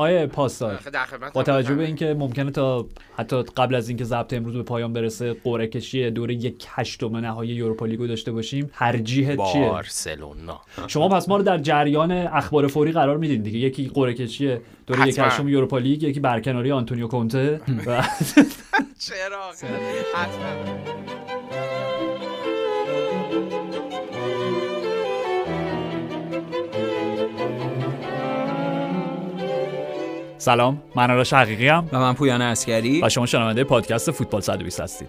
آیه پاسدار با توجه به اینکه ممکنه تا حتی قبل از اینکه ضبط امروز به پایان برسه قرعه کشی دوره یک هشتم نهایی یوروپا لیگو داشته باشیم ترجیح چیه؟ بارسلونا. شما پس ما رو در جریان اخبار فوری قرار میدین دیگه. یکی قرعه کشی دوره یک هشتم یوروپا لیگ یکی برکناری آنتونیو کونته. چرا؟ حتما. سلام من آرش حقیقی هم و من پویان عسکری و شما شنونده پادکست فوتبال 120 هستید.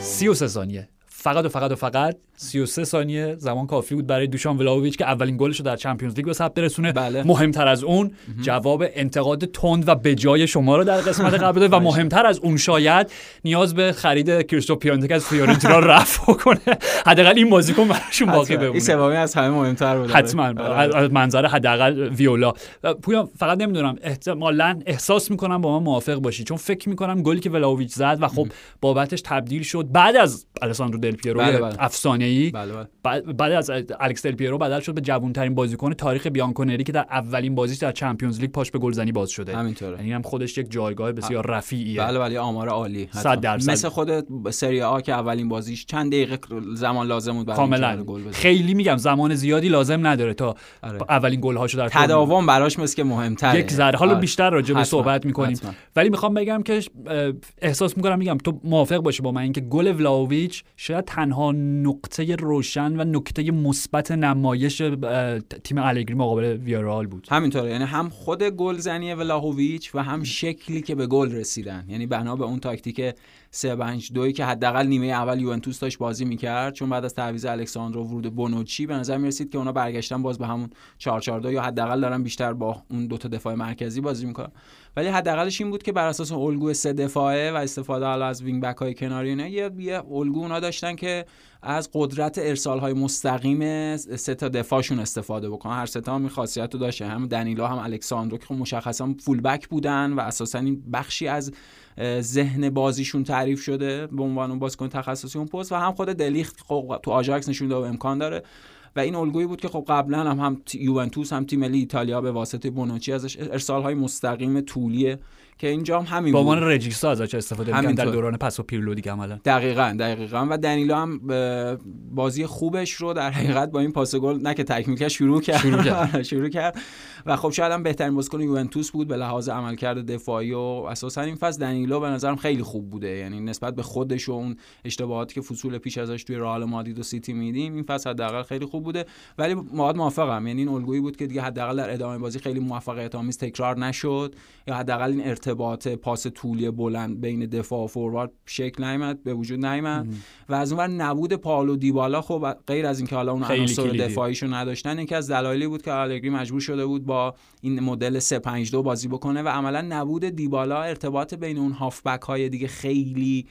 سی و سه ثانیه. فقط و فقط و فقط 33 ثانیه زمان کافی بود برای دوشان ولاویچ که اولین گلش رو در چمپیونز لیگ به ثبت برسونه بله. مهمتر از اون جواب انتقاد تند و بجای شما رو در قسمت قبل و مهمتر از اون شاید نیاز به خرید کریستوف پیونتک از فیورنتینا رفع کنه حداقل این بازیکن براشون باقی بمونه. این سومی از همه مهمتر بود. حتما. آره. از منظر حداقل ویولا. پویا فقط نمی‌دونم. احتمالا احساس می‌کنم با من موافق باشی. چون فکر می‌کنم گلی که ولاویچ زد و خب بابتش تبدیل شد بعد از الساندرو دل پیرو بله، بله. افسانه ای بله بله. بعد از الکس دل پیرو بدل شد به جوانترین بازیکن تاریخ بیانکونری که در اولین بازیش در چمپیونز لیگ پاش به گلزنی باز شده همینطوره یعنی هم خودش یک جایگاه بسیار رفیعیه بله بله آمار عالی حتما. صد درصد. مثل خود سری آ که اولین بازیش چند دقیقه زمان لازم بود برای کاملا گل بزنه خیلی میگم زمان زیادی لازم نداره تا آره. اولین گل هاشو در تداوم براش مثل که مهمتره یک ذره حالا آره. بیشتر راجع به. صحبت می‌کنیم حتما. ولی می‌خوام بگم که احساس می‌کنم میگم تو موافق باشی با من اینکه گل ولاویچ شاید تنها نقطه روشن و نکته مثبت نمایش تیم الگری مقابل ویارال بود. همینطوره. یعنی هم خود گلزنی ولاهوویچ و هم شکلی که به گل رسیدن. یعنی بنا به اون تاکتیک 3 5 2 که حداقل نیمه اول یوونتوس داشت بازی می‌کرد. چون بعد از تعویض الکساندرو ورود بونوچی به نظر می‌رسید که اونا برگشتن باز به همون 4 4 2 یا حداقل دارن بیشتر با اون دو تا دفاع مرکزی بازی می‌کنن. ولی حداقلش این بود که بر اساس الگوی سه دفاعه و استفاده حالا از وینگ بک های کناری اینا یه یه الگو اونا داشتن که از قدرت ارسال های مستقیم سه تا دفاعشون استفاده بکنن. هر سه تا هم خاصیت رو داشته. هم دنیلا هم الکساندرو که خب مشخصا فول بک بودن و اساسا این بخشی از ذهن بازیشون تعریف شده. به عنوان اون بازیکن تخصصی اون پست. و هم خود دلیخت خب تو آژاکس نشون داد امکان داره. و این الگویی بود که خب قبلا هم هم یوونتوس هم تیم ملی ایتالیا به واسطه بونوچی ازش ارسال های مستقیم طولیه که اینجا هم همین با عنوان رجیستا ازش استفاده می‌کردن در. دوران پس و پیرلو دیگه عملا. دقیقا دقیقا. و دنیلو هم بازی خوبش رو در حقیقت با این پاس گل نه که تکمیل کرد شروع کرد. شروع کرد. شروع کرد. و خب شاید هم بهترین بازیکن یوونتوس بود به لحاظ عملکرد دفاعی و اساسا این فصل دنیلو به نظرم خیلی خوب بوده. یعنی نسبت به خودش و اون اشتباهاتی که فصول پیش ازش توی رئال مادرید و سیتی میدیم این فصل حداقل خیلی خوب بوده. ولی مواد موافقم. یعنی این الگویی بود که دیگه حداقل در ادامه بازی خیلی موفقیت آمیز تکرار نشد یا حداقل این ارتباط پاس طولی بلند بین دفاع و فوروارد شکل نیامد به وجود نیامد. و از اونور نبود پالو دیبالا خب غیر از اینکه حالا اون عناصر. دفاعیشو نداشتن یکی از دلایلی بود که آلگری مجبور شده بود با این مدل 352 بازی بکنه و عملا نبود دیبالا ارتباط بین اون هافبک های دیگه خیلی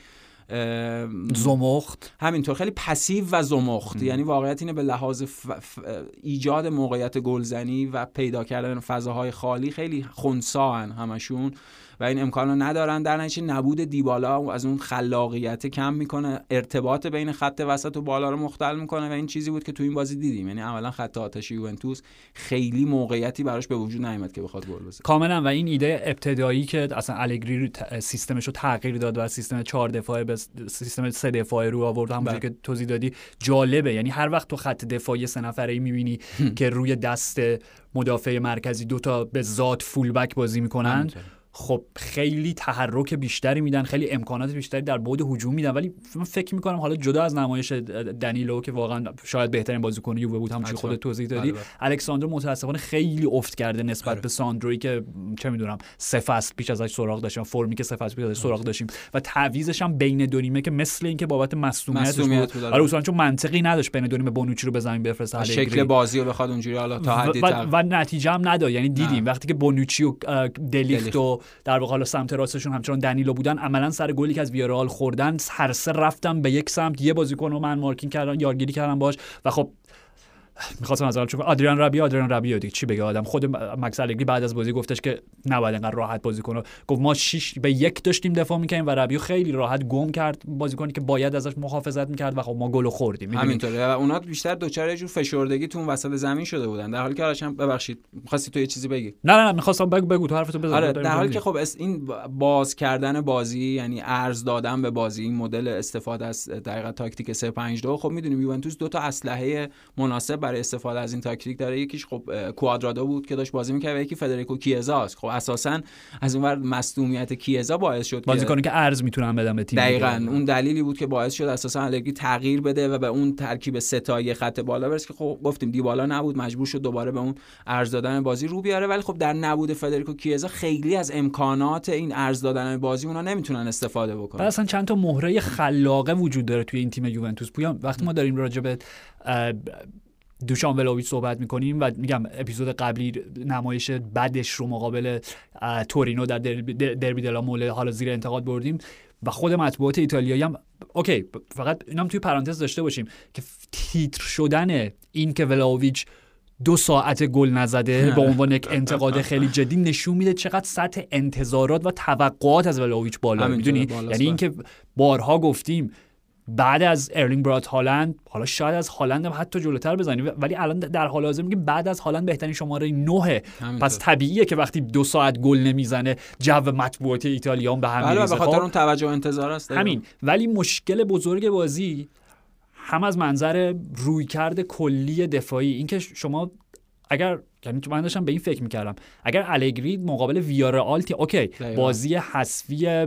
زمخت. همینطور خیلی پسیو و زمخت. یعنی واقعیت اینه به لحاظ ف... ف... ایجاد موقعیت گلزنی و پیدا کردن فضاهای خالی خیلی خونسان همشون. و این امکان رو ندارن. در نتیجه نبود دیبالا از اون خلاقیت کم می‌کنه. ارتباط بین خط وسط و بالا رو مختل می‌کنه و این چیزی بود که تو این بازی دیدیم. یعنی عملا خط آتش یوونتوس خیلی موقعیتی براش به وجود نیامد که بخواد گل بزنه. کاملا. و این ایده ابتدایی که اصلا الگری سیستمش رو تغییر داد و از سیستم چهار دفاعه به سیستم سه دفاعه رو آورد. همونجوری بله. که توضیح دادی جالبه. یعنی هر وقت تو خط دفاعی سه نفره ای می‌بینی که روی دست مدافع مرکزی دوتا به ذات فول بک بازی می‌کنن. خب خیلی تحرک بیشتری میدن خیلی امکانات بیشتری در بعد هجوم میدن ولی من فکر می‌کنم حالا جدا از نمایش دنیلو که واقعا شاید بهترین بازیکن یووه بود همونجوری. خودت توضیح دادی بله، بله. الکساندرو متاسفانه خیلی افت کرده نسبت آره. به ساندروی که چه می‌دونم سه فصل پیش ازش سراغ داشتیم فرمی که سه فصل پیش ازش سراغ داشتیم و تعویضش هم بین دو نیمه که مثل اینکه بابت مصونیتش بود بود، آره. آره اصلا چون منطقی نداشت بین دو نیمه بونوچی رو به زمین بفرسته و. شکل بازی رو بخواد اونجوری حالا تا و, حدی و, تغییر- و نتیجه هم نداد یعنی دیدیم. وقتی که بونوچی و دلیخت. و در واقع حالا سمت راستشون همچنان دنیلو بودن. عملا سر گلی که از ویارال خوردن. هر سه رفتن به یک سمت. یه بازیکن رو من مارکینگ کردن یارگیری کردن باش و خب می‌خواستم از چون آدریان رابی آدریان رابی دیگه. چی بگه آدم؟ خود مکس الگری بعد از بازی گفتش که نباید انقدر راحت بازی کنه. گفت ما 6 به یک داشتیم دفاع می‌کنیم و رابیو خیلی راحت گم کرد بازیکنی که باید ازش محافظت می‌کرد و خب ما گل خوردیم. همینطوره. و اونا بیشتر دوچار یه جور فشردگی تو اون وسط زمین شده بودن. در حالی که آرشم ببخشید می‌خواستی تو یه چیزی بگی؟ نه نه, نه می‌خواستم بگو بگو تو حرفتو بزن آره در حالی که خب این باز کردن بازی یعنی ارز دادن به بازی این مدل استفاده از دقیقا تاکتیک 352 خب می‌دونیم یوونتوس دو تا اسلحه مناسب برای استفاده از این تاکتیک داره. یکیش خب کوادرادو بود که داشت بازی می‌کرد و یکی فدریکو کیزا است. خب اساسا از اونور مصدومیت کیزا باعث شد بازیکنی که ارز می‌تونن بدن به تیم دقیقاً. اون دلیلی بود که باعث شد اساسا الگری تغییر بده و به اون ترکیب ستایی خط بالا برسه که خب گفتیم دیبالا نبود. مجبور شد دوباره به اون ارز دادن بازی رو بیاره. ولی خب در نبود فدریکو کیزا خیلی از امکانات این ارز دادن بازی اونا نمی‌تونن استفاده بکنن. اصلا چند تا مهره خلاقه وجود داره توی این تیم یوونتوس. پویان وقتی ما داریم راجع به دوشان ولوویچ صحبت می‌کنیم و میگم اپیزود قبلی نمایش بدش رو مقابل تورینو در دربی دلا موله حالا زیر انتقاد بردیم و خود مطبوعات ایتالیایی هم اوکی فقط اینم توی پرانتز داشته باشیم که تیتر شدن این که ولاویچ دو ساعت گل نزده به عنوان یک انتقاد خیلی جدی نشون میده چقدر سطح انتظارات و توقعات از ولاویچ بالا می‌دونی؟ یعنی اینکه بارها گفتیم بعد از ارلینگ براوت هالند حالا شاید از هالند هم حتی جلوتر بزنیم ولی الان در حال حاضر میگیم بعد از هالند بهترین شماره 9 پس طبیعیه که وقتی دو ساعت گل نمی‌زنه جو مطبوعاتی ایتالیا به هم بله به خاطر خب؟ اون توجه و انتظار است. همین. ولی مشکل بزرگ بازی هم از منظر رویکرد کلی دفاعی اینکه شما اگر یعنی من داشتم به این فکر می‌کردم. اگر الگری مقابل ویارال okay بازی حذفی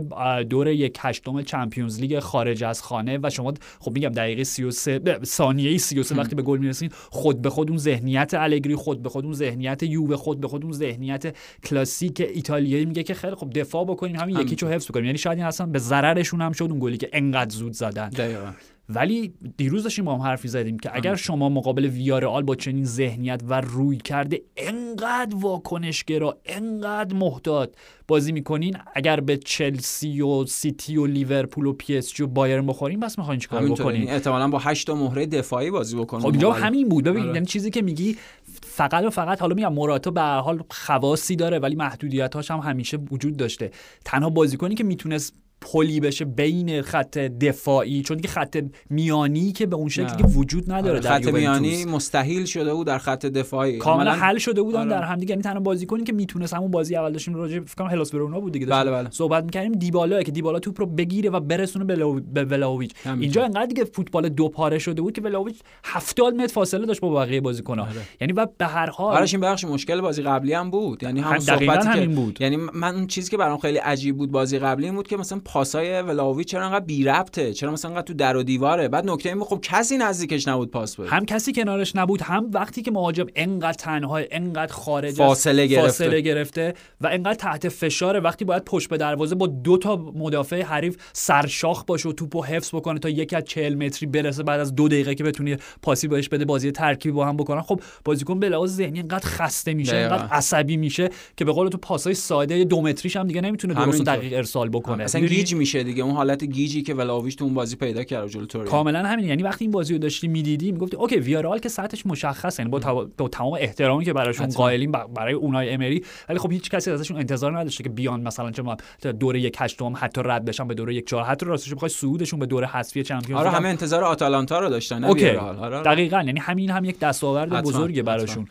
دور یک هشتم چمپیونز لیگ خارج از خانه و شما خب میگم دقیقه 33 ثانیه 33 وقتی به گل می‌رسین خود به خود اون ذهنیت الگری خود به خود اون ذهنیت یووه خود به خود اون ذهنیت کلاسیک ایتالیایی میگه که خیلی خب دفاع بکنیم همین یکی چو حفظ کنیم. یعنی شاید این اصلا به ضررشون هم شد اون گلی که انقدر زود زدن. دقیقا. ولی دیروز داشتیم با هم حرفی زدیم که اگر شما مقابل ویارال با چنین ذهنیت و روی کرده انقدر واکنشگرا انقدر محتاط بازی می‌کنین اگر به چلسی و سیتی و لیورپول و PSG و بایرن بخورین بس می‌خواین چیکار بکنین؟ احتمالا با 8 مهره دفاعی بازی بکنین خب اینجا همین بود. ببین آره. یعنی چیزی که میگی فقط و فقط حالا میگم موراتا به حال خواصی داره ولی محدودیتاش هم همیشه وجود داشته. تنها بازیکنی که می‌تونست پلی بشه بین خط دفاعی چون دیگه خط میانی که به اون شکلی که وجود نداره آره، در خط میانی مستحیل شده بود در خط دفاعی. کاملا حل شده بودن آره. در هم دیگه یعنی تنها بازیکنی که می‌تونست همون بازی اول داشتیم راجع فکر کنم هلاس برونا بود دیگه بله بله. صحبت می‌کردیم. دیبالا که دیبالا توپ رو بگیره و برسونه به ولاویچ. اینجا انقدر دیگه فوتبال دو پاره شده بود که ولاویچ 70 متر فاصله داشت با بقیه بازیکن‌ها آره. یعنی و به هر حال براش این بخش مشکل بازی قبلی هم بود. یعنی هم صحبتی که بود. یعنی من اون چیزی که برام خیلی عجیب بود بازی قبلی این بود که مثلا پاسای ولاویچ چرا انقدر بی ربطه؟ چرا مثلا انقدر تو در و دیواره؟ بعد نکته این خب کسی نزدیکش نبود پاس بده. هم کسی کنارش نبود هم وقتی که مهاجم انقدر تنها انقدر خارج فاصله گرفته. فاصله گرفته و انقدر تحت فشار وقتی باید پشت به دروازه با دو تا مدافع حریف سرشاخ باشه و توپو حفظ بکنه تا یک از 40 متری برسه بعد از دو دقیقه که بتونی پاسی بهش بده بازی ترکیبی با هم بکنن. خب بازیکن به لحاظ ذهنی انقدر خسته میشه انقدر عصبی میشه که به قول تو پاسای ساده دو متریش هم دیگه نمی‌تونه درست دقیق ارسال بکنه. اصلا گیج میشه دیگه اون حالت گیجی که ولاویچ تو اون بازی پیدا کرد جلو تورینو کاملا همین یعنی وقتی این بازی رو داشتی می‌دیدی می‌گفتی okay ویارال که سطحش مشخصه یعنی با, با تمام احترامی که براشون قائلیم برای اونای امری ولی خب هیچ کسی ازشون انتظار نداشته که بیان مثلا چه دوره یک هشتم حتی رد بشن به دوره یک چهار. حتی راستش بخوای صعودشون به دوره حذفی چمپیونز آره همه انتظار آتالانتا رو داشتن okay. آره. دقیقاً یعنی همین هم یک دستاورد بزرگه براشون.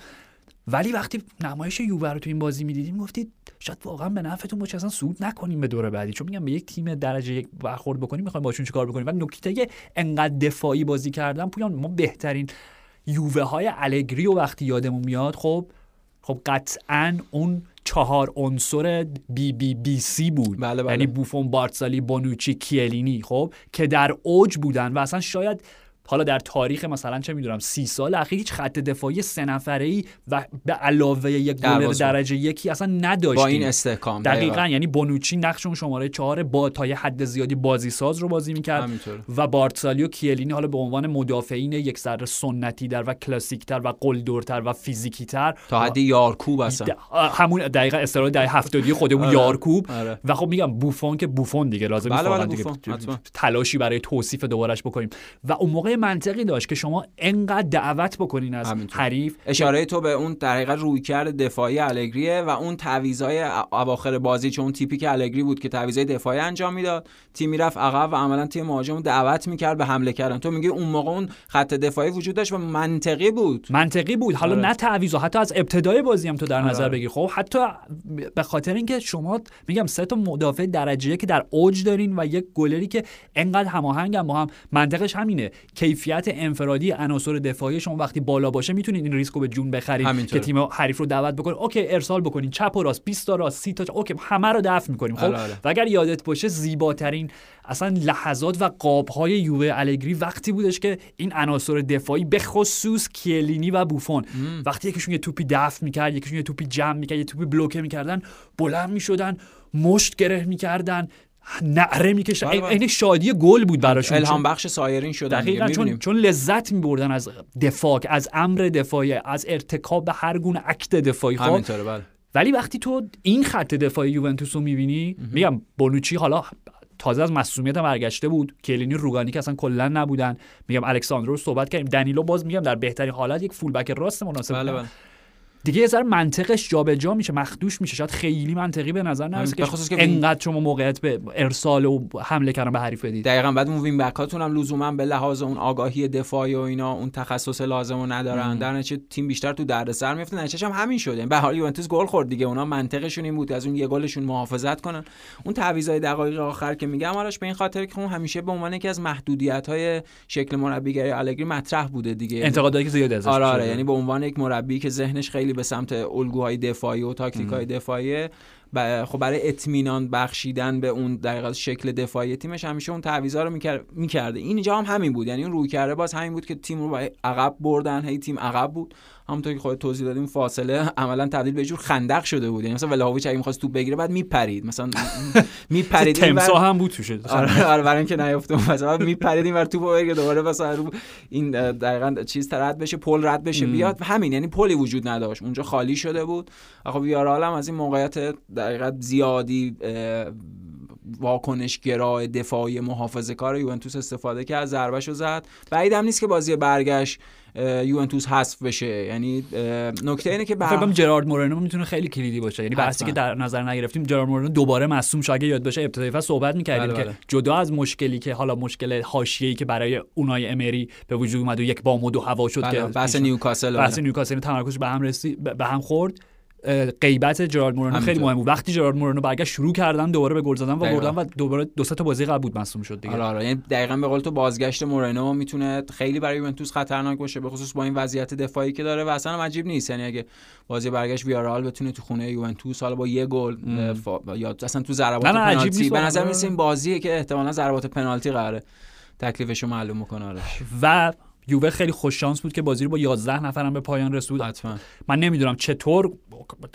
ولی وقتی نمایش یووه رو تو این بازی می‌دیدیم گفتید شاید واقعا به نفعتون باشه اصلا صعود نکنیم به دور بعدی. چون میگم به یک تیم درجه یک برخورد بکنیم می‌خوایم باشون چیکار بکنیم. و نکته انقدر دفاعی بازی کردن پویان ما بهترین یووه های الگری و وقتی یادمون میاد خب خب قطعا اون چهار عنصر بی بی بی سی بود. بله بله. یعنی بوفون بارتسالی بونوچی کیلینی خب که در اوج بودن و اصلا شاید حالا در تاریخ مثلا چه می‌دونم سی سال اخیر هیچ خط دفاعی سه نفره ای و به علاوه یک گل درجه یکی اصلا نداشتیم. با این استحکام. دقیقا یعنی بونوچی نقش اون شماره چهار با تا یه حد زیادی بازی ساز رو بازی می‌کرد و بارتسالی و کیلینی حالا به عنوان مدافعین یک ذره سنتی در و کلاسیک تر و قلدرتر و فیزیکی تر تا حد یارکوب اصلا. همون دقیقا اصطلاح دهه 70 خودمون آره. یارکوب. آره. و خب میگم بوفون که بوفون دیگه لازم بله بله تلاشی برای توصیف دوبارش بکنیم. و اون موقع منطقی داشت که شما انقدر دعوت بکنین از همینطور. حریف اشاره تو به اون در حقیقت رویکرد دفاعی الگریه و اون تعویضای اواخر بازی چون اون تیپی که الگری بود که تعویضای دفاعی انجام می‌داد تیم می‌رفت عقب و عملا تیم مهاجم دعوت می‌کرد به حمله کردن تو میگی اون موقع اون خط دفاعی وجود داشت و منطقی بود منطقی بود حالا آره. نه تعویض حتی از ابتدای بازی هم تو در نظر آره. بگیر خب حتی به خاطر اینکه شما میگم سه تا مدافع درجه یک در اوج دارین و یک گلری که انقدر هماهنگن با هم منطقش همینه کیفیت انفرادی عناصر دفاعی شما وقتی بالا باشه می‌تونید این ریسک رو به جون بخرید. که تیم حریف رو دعوت بکنید okay ارسال بکنین. چپ و راست 20 تا راست 30 تا okay همه رو دفع می‌کنیم خب؟ آره، آره. و اگر یادت باشه زیباترین اصلا لحظات و قابهای یووه الگری وقتی بودش که این عناصر دفاعی به خصوص کیلینی و بوفون. وقتی یکیشون یه توپی دفع می‌کرد یکیشون یه توپی جمع می‌کرد یه توپی بلوکه می‌کردن بلند می‌شدن مشت گره می‌کردن نعره می‌کشن بله، بله. این شادی گل بود براشون. الهام بخش سایرین شدن دیگه دقیقا چون. چون لذت میبردن از دفاع از امر دفاعی از ارتکاب به هر گونه اکت دفاعی خب؟ بله. ولی وقتی تو این خط دفاعی یوونتوس رو می‌بینی میگم بونوچی حالا تازه از مصونیت هم برگشته بود. کلینی روگانی که اصلا کلا نبودن. میگم الکساندرو رو صحبت کردیم. دنیلو باز میگم در بهترین حالت یک فولبک راست مناسب بله. بله. دیگه یه ذره منطقش جابجا میشه مخدوش میشه. شاید خیلی منطقی به نظر نرسه که خصوص که وین- انقدر شما موقعیت به ارسال و حمله کردن به حریف بدید. دقیقا بعد اون وین بک هاتون هم لزوما به لحاظ اون آگاهی دفاعی و اینا اون تخصص لازم رو ندارن. در نتیجه تیم بیشتر تو دردسر میفته نتیجهش هم همین شد یعنی به حال یوونتوس گل خورد دیگه. اونا منطقشون این بود از اون یه گلشون محافظت کنن. اون تعویضای دقایق آخر که میگم آرش به این خاطر که اون همیشه به عنوان یکی از محدودیت های شکل مربیگری الگری مطرح بوده دیگه. انتقادایی که زیاد ازش آره آره. شده. یعنی به عنوان یک مربی که ذهنش خیلی به سمت الگوهای دفاعی و تاکتیکهای دفاعی. خب برای اطمینان بخشیدن به اون دقیقا شکل دفاعی تیمش همیشه اون تعویضا رو میکر- می‌کرده. اینجا هم همین بود. یعنی اون روی کرده باز همین بود که تیم رو عقب بردن. هی تیم عقب بود. همونطور که خودت توضیح دادیم فاصله عملا تبدیل به جور خندق شده بود. یعنی مثلا ولاهویچ اگه می‌خواست توپ بگیره بعد میپرید. مثلا میپرید تمسا هم بود توشه. آره آره برای اینکه نیفته اون مثلا میپرید این ور توپو بگیره دوباره مثلا رو این دقیقاً چیز رد بشه پل رد بشه. بیاد. همین یعنی پلی وجود نداشت. اونجا خالی شده بود. خب ویارال هم از این موقعیت دقیقاً زیادی واکنش گرای دفاعی محافظه کار یوونتوس استفاده کرد ضربهشو زد بعیدم نیست که بازی برگشت یوونتوس حذف بشه یعنی نکته اینه که فکر کنم جرارد مورنو می‌تونه خیلی کلیدی باشه یعنی بحثی. که در نظر نگرفتیم جرارد مورنو دوباره مصوم شد اگه یاد باشه ابتدای فصل صحبت می‌کردیم بله، که بله. جدا از مشکلی که حالا مشکل حاشیه‌ای که برای اونای امری به وجود اومد و یک بامود و هوا شد که بله، بحث پیش- نیوکاسل بحث اینا. نیوکاسل تمرکزش به هم رسید به هم خورد غیبت جرارد مورنو خیلی همینطور. مهم بود. وقتی جرارد مورنو برگشت شروع کردن دوباره به گل زدن و. بردن و دوباره دو تا بازی قبل بود مصوم شد دیگه. آره آره. یعنی دقیقا به قول تو بازگشت مورنو می‌تونه خیلی برای یوونتوس خطرناک باشه به خصوص با این وضعیت دفاعی که داره و اصلا عجیب نیست. یعنی اگه بازی برگشت ویارئال بتونه تو خونه یوونتوس حالا با یه گل یا اصلا تو ضربات پنالتی. به نظر. میسه این بازیه که احتمالا ضربات پنالتی قراره تکلیفشو معلوم می‌کنه آره و یووه خیلی خوش شانس بود که بازی رو با 11 نفرم به پایان رسوند. حتما. من نمی‌دونم چطور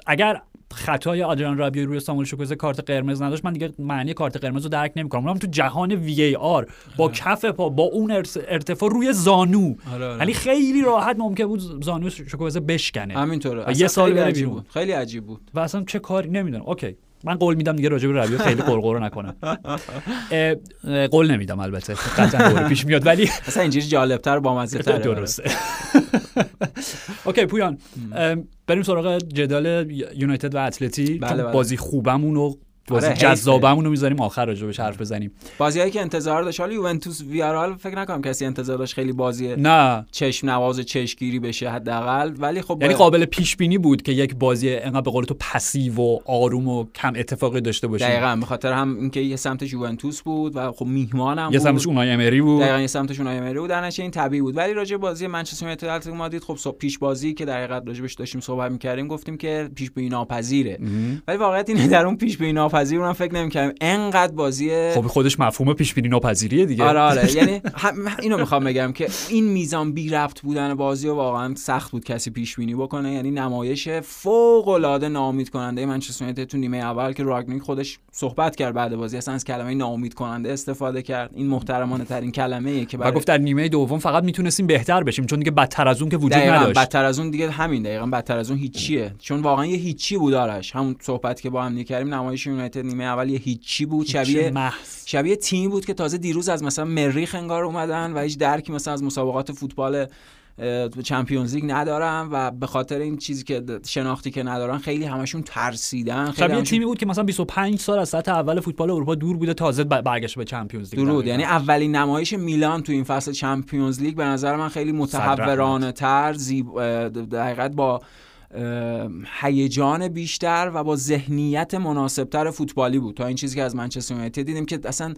اگر خطای آدریان رابیو روی ساموئل شوکوزه کارت قرمز نداشت من دیگه معنی کارت قرمز رو درک نمی‌کنم. اونم تو جهان VAR با کف پا با اون ارتفاع روی زانو. آره آره. یعنی خیلی راحت ممکن بود زانو شوکوزه بشکنه. همینطوره. یه سال خیلی عجیب. بود. خیلی عجیب بود. و اصلا چه کاری؟ نمی‌دونم. okay. من قول میدم دیگه راجع به رابیو خیلی قرقرو نکنم. قول نمیدم البته قطعا پیش میاد ولی اصلا اینجوری جالبتر با مزه تره درسته. okay پویان بریم سراغ جدال یونایتد و اتلتی. بله، بله. بازی خوبمون و بازی آره،. جذابمون رو می‌ذاریم آخر راجع بهش حرف بزنیم. بازیایی که انتظار داشت حالا یوونتوس ویارئال فکر نکنم کسی انتظار داشت خیلی بازی نه. چشم نواز چشمگیری بشه حداقل ولی خب یعنی قابل پیش بینی بود که یک بازی انقدر به قول تو passive و آروم و کم اتفاقی داشته باشه دقیقا به خاطر هم اینکه یه سمتش یوونتوس بود و خب میهمان هم یه سمتش اونای امری بود. دقیقا یه سمتش اونای امری بود. در نتیجه این طبیعی بود. ولی راجع به بازی منچستر یونایتد اتلتیکو مادرید خب صبح پیش بازی که در حقیقت راجبش داشتیم صحبت می‌کردیم گفتیم که پیش بینی ناپذیره ولی واقعیت اینه در اون پیش بینی ناپذیر اونم فکر نمی‌کردیم انقدر بازی خب خودش مفهوم پیش بینی ناپذیریه دیگه. آره آره. یعنی اینو می‌خوام بگم که این میزان بی ربط بودن بازی و واقعا سخت بود کسی پیش بینی بکنه. یعنی نمایش فوق العاده ناامید کننده منچستر یونایتد تو نیمه اول که راگنیک خودش صحبت کرد بعد بازی. اصلا از کلمه ناامید کننده استفاده کرد. این محترمانه ترین کلمه ای که گفت در نیمه دوم فقط می‌تونستیم بهتر بشیم چون دیگه بدتر از اون که وجود نداشت. بدتر از اون دیگه همین دقیقا بدتر از اون هیچیه. چون واقعا یه هیچی بود آرش. همون صحبت که با هم کردیم نمایش یونایتد نیمه اول یه هیچی بود شبیه شبیه تیمی بود که تازه دیروز از مثلا مریخ انگار اومدن و هیچ درکی مثلا از مسابقات فوتبال چمپیونز لیگ ندارن و به خاطر این چیزی که شناختی که ندارن خیلی همشون ترسیدن خیلی شبیه همشون تیمی بود که مثلا 25 سال از سطح اول فوتبال اروپا دور بوده تازه ب- برگشته به چمپیونز لیگ. درود. یعنی اولین نمایش میلان تو این فصل چمپیونز لیگ به نظر من خیلی متحورانه تر زیب... اه، در حقیقت با هیجان بیشتر و با ذهنیت مناسبتر فوتبالی بود. تا این چیزی که از منچستر یونایتد دیدیم که اصلا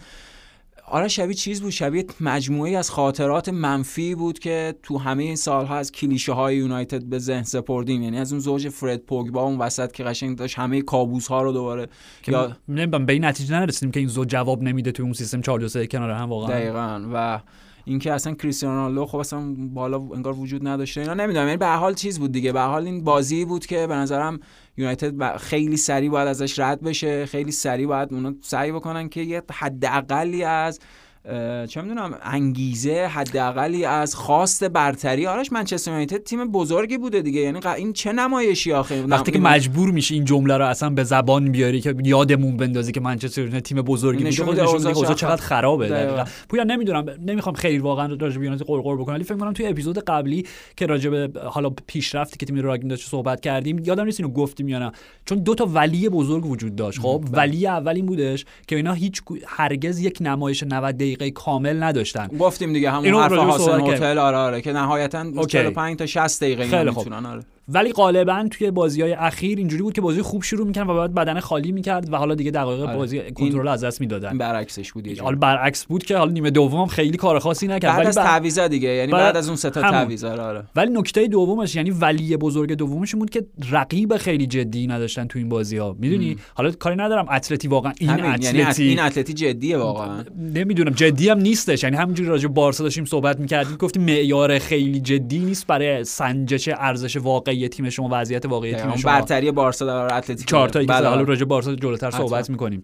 آره شبیه چیز بود شبیه مجموعه از خاطرات منفی بود که تو همه این سالها از کلیشه های یونایتد به ذهن سپردیم. یعنی از اون زوج فرد پوگبا اون وسط که قشنگ داشت همه کابوس ها رو دوباره که یا نمی‌دونم به این نتیجه نرسیدیم که این زو جواب نمیده توی اون سیستم 4 2 3 کنار هم واقعا. دقیقا. و اینکه اصلا کریستیانو رونالدو خب اصلا بالا انگار وجود نداشته. اینا نمی‌دونم. یعنی به حال چیز بود دیگه. به حال این بازی بود که به نظرم یونایتد خیلی سریع باید ازش رد بشه. خیلی سریع باید اونا سعی بکنن که یه حداقلی از چه می‌دونم انگیزه حداقلی از خواست برتری. آرش منچستر یونایتد تیم بزرگی بوده دیگه. یعنی این چه نمایشی آخه؟ وقتی که مجبور میشی این جمله رو اصلا به زبان بیاری که یادمون بندازی که منچستر یونایتد تیم بزرگی بوده نشون خود میده نشون میده چقدر خرابه. پویا نمی‌دونم نمی‌خوام خیلی واقعا راجع به یونایتد قرقر بکنم ولی فکر کنم توی اپیزود قبلی که راجع به حالا پیشرفتی که تیم راگین داشت صحبت کردیم یادم نیست اینو گفتیم یا نه. چون دو تا ولی بزرگ وجود داشت خب؟ ولی اول این بودش که اینا هیچ هرگز یک نمایش 90 دقیقه کامل نداشتن گفتیم دیگه همون حرف صحبت هتل آره آره که نهایتا اوکی. 45 تا 60 دقیقه اینا خیلی خوب. می‌تونن آره ولی غالبا توی بازی های اخیر اینجوری بود که بازی خوب شروع می‌کرد و بعد بدن خالی می‌کرد و حالا دیگه دقایق آره. بازی کنترل از دست می‌دادن. برعکسش بود. حالا برعکس بود که حالا نیمه دوم خیلی کار خاصی نکرد. بعد ولی از تعویضا دیگه یعنی بعد- بعد از اون سه تا. تعویض آره آره. ولی نکته دومش یعنی ولی بزرگ دومش بود که رقیب خیلی جدی نداشتن تو این بازی ها می‌دونی حالا کاری ندارم اتلتی واقعا این همین یعنی ات- اتلتی این اتلتی جدیه واقعا. نمی‌دونم جدی هم نیستش. یعنی همونجوری راجع بارسا داشتیم صحبت می‌کردیم گفتیم معیار خیلی جدی نیست برای سنجش ارزش واقعی تیم شما وضعیت واقعی. تیم شما برتری بارسا در اتلتیکو چهار که بله، حالا آره. راجع بارسا جلوتر. صحبت می‌کنیم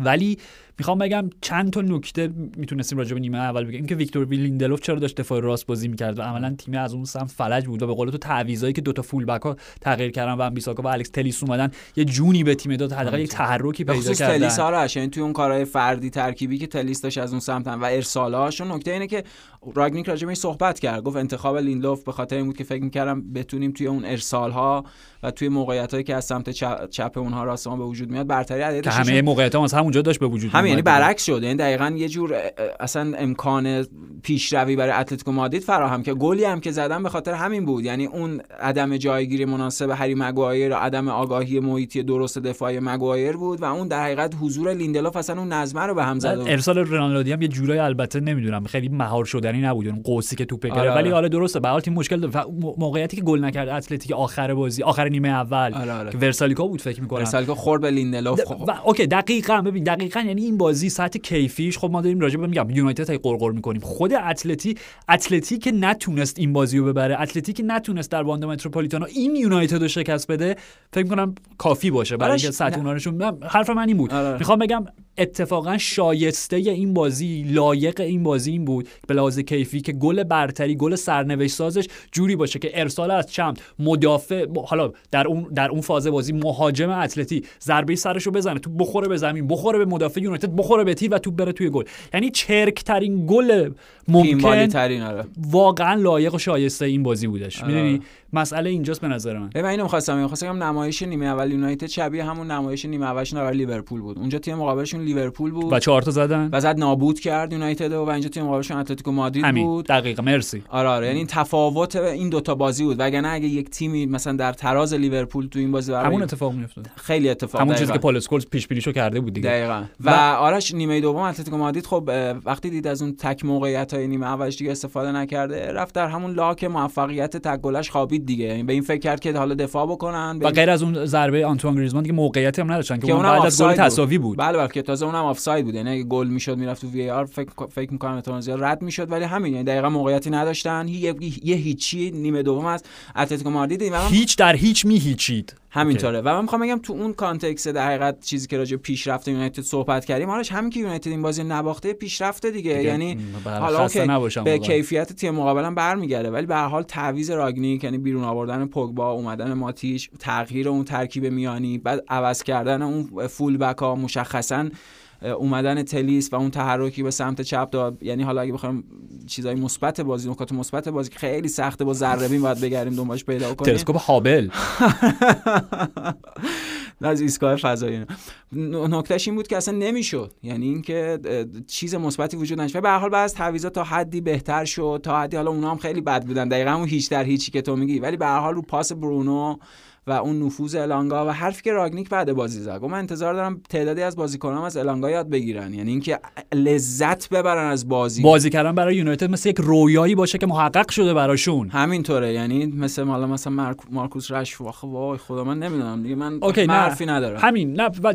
ولی می‌خوام بگم چند تا نکته می‌تونستیم راجع به نیمه اول بگیم. اینکه ویکتور لیندلوف چرا داشت دفاع راست بازی می‌کرد و عملا تیم از اون سمت فلج بود و به قول تو تعویضایی که دوتا full back ها تغییر کردن و بیساکا و الکس تلیس اومدن یه جونی به تیم داد حداقل یک تحرکی پیدا خصوص تلیس کردن آرش یعنی توی اون کارهای فردی ترکیبی که تلیس داشت از اون سمت هم و ارسالاش نکته اینه که راگنیک راجع به صحبت کرد. گفت انتخاب لیندلوف به خاطر این بود که فکر می‌کردم بتونیم توی اون ارسال‌ها و توی موقعیت‌هایی که از سمت چپ, چپ اونها راست ما به وجود میاد برتری که عددش همه موقعیت هم از همونجا داشت به وجود همین یعنی. برعکس شد. یعنی دقیقا یه جور اصلا امکان پیشروی برای اتلتیکو مادرید فراهم که گلی هم که زدن به خاطر همین بود. یعنی اون عدم جایگیری مناسب هری مگوایر عدم آگاهی محیطی درست دفاعی مگوایر بود و اون در حقیقت حضور لیندلوف اصلا اون نظمه رو به هم زد. و- ارسال رونالدو هم یه جورایی البته نمی‌دونم خیلی مهار شدنی نبود. اون قوسی که توپ آره، ولی آره. حالا درسته به تیم مشکل و موقعیتی که گل نکرد اتلتیک آخر بازی آخر نیمه اول. آره، آره. که ورسالیکو بود فکر می‌کنم. ارسال خورد به لیندلوف. و okay دقیقاً ببین دقیقاً یعنی این بازی سطح کیفیش خب ما داریم راجع به میگم یونایتد هی قرقر می‌کنیم. خود اتلتی اتلتی که نتونست این بازی رو ببره اتلتی که نتونست در واندا متروپولیتانو این یونایتد رو شکست بده فکر کنم کافی باشه برای اینکه نشون من- حرف من این بود. آره. می‌خوام بگم اتفاقا شایسته این بازی لایق این بازی این بود. به لحاظ کیفی که گل برتری گل سرنوشت سازش جوری باشه که ارسال از چمت مدافع حالا در اون در اون فاز بازی مهاجم اتلتی ضربه سرشو بزنه تو بخوره به زمین بخوره به مدافع یونایتد بخوره به تیر و توپ بره توی گل. یعنی چرک ترین گل ممکن ترین آره. واقعا لایق و شایسته این بازی بودش. آره. می‌دونی؟ مسئله اینجاست به نظر من. من اینو می‌خواستم می‌خواستم بگم نمایش نیمه اول یونایتد شبیه همون نمایش نیمه اولشون برای لیورپول بود. اونجا تیم مقابلشون لیورپول بود. و چهار تا زدن. و زد نابود کرد یونایتد و اینجا تیم مقابلشون اتلتیکو مادرید همین. بود. دقیقا. مرسی. آره آره. یعنی تفاوت این دوتا بازی بود. وگرنه اگه یک تیمی مثلا در تراز لیورپول تو این بازی برای همون اتفاق میافتاد. خیلی اتفاق. همون چیزی. که پال اسکولز پیش بینیشو کرده بود دیگه. دقیقا. و, و- آرش نیمه دوم اتلتیکو مادرید. خب وقتی دید از اون تک موقعیت های نیمه اولش دیگه استفاده نکرده رفت در همون لاک موفقیت تک گلش خوابید دیگه. یعنی به این فکر کرد که حالا دفاع بکنن و غیر از اون ضربه آنتوان گریزمان که موقعیتی هم نداشتن که, که اون بعد از گل تساوی بود. بله بله که تازه اونم آفساید بود. یعنی گل می‌شد می‌رفت تو VAR فکر فکر می‌کنم زیاد رد می‌شد. ولی همین یعنی دقیقا موقعیتی نداشتن. یه, یه هیچی نیمه دوم از اتلتیکو مادرید. هیچ در هیچ میهیچید همینطوره. و من می‌خوام بگم تو اون context در حقیقت چیزی که راجع به پیشرفت یونایتد صحبت کردیم حالش همین که یونایتد این بازی نباخته پیشرفته دیگه, دیگه. یعنی حالا نباشم به. کیفیت تیم مقابلم برمیگرده ولی به هر حال تعویض راگنیک یعنی بیرون آوردن پوگبا اومدن ماتیچ تغییر اون ترکیب میانی بعد عوض کردن اون full back ها مشخصا اومدن تلیس و اون تحرکی به سمت چپ داد. یعنی حالا اگه بخوایم چیزای مثبت بازی نکات مثبت بازی که خیلی سخته با ذره باید بگردیم دنبالش پیدا کنیم. تلسکوپ هابل. از ایستگاه فضایی. نکتهش این بود که اصلا نمی‌شد. یعنی اینکه چیز مثبتی وجود نداشت. و به هر حال بعد از تعویضات تا حدی بهتر شد. تا حدی حالا اونا هم خیلی بد بودن. دقیقا اون هیچ در هیچی که تو میگی. ولی به هر حال رو پاس برونو و اون نفوذ الانگا و حرفی که راگنیک بعد بازی زد. گفت من انتظار دارم تعدادی از بازیکنان از الانگا یاد بگیرن. یعنی اینکه لذت ببرن از بازی. بازی کردن برای یونایتد مثل یک رویایی باشه که محقق شده براشون. همینطوره. یعنی مثل حالا مثلا مارک- مارکوس رش آخه وای خدا من نمی‌دونم دیگه من okay من نه. حرفی ندارم. همین. نه و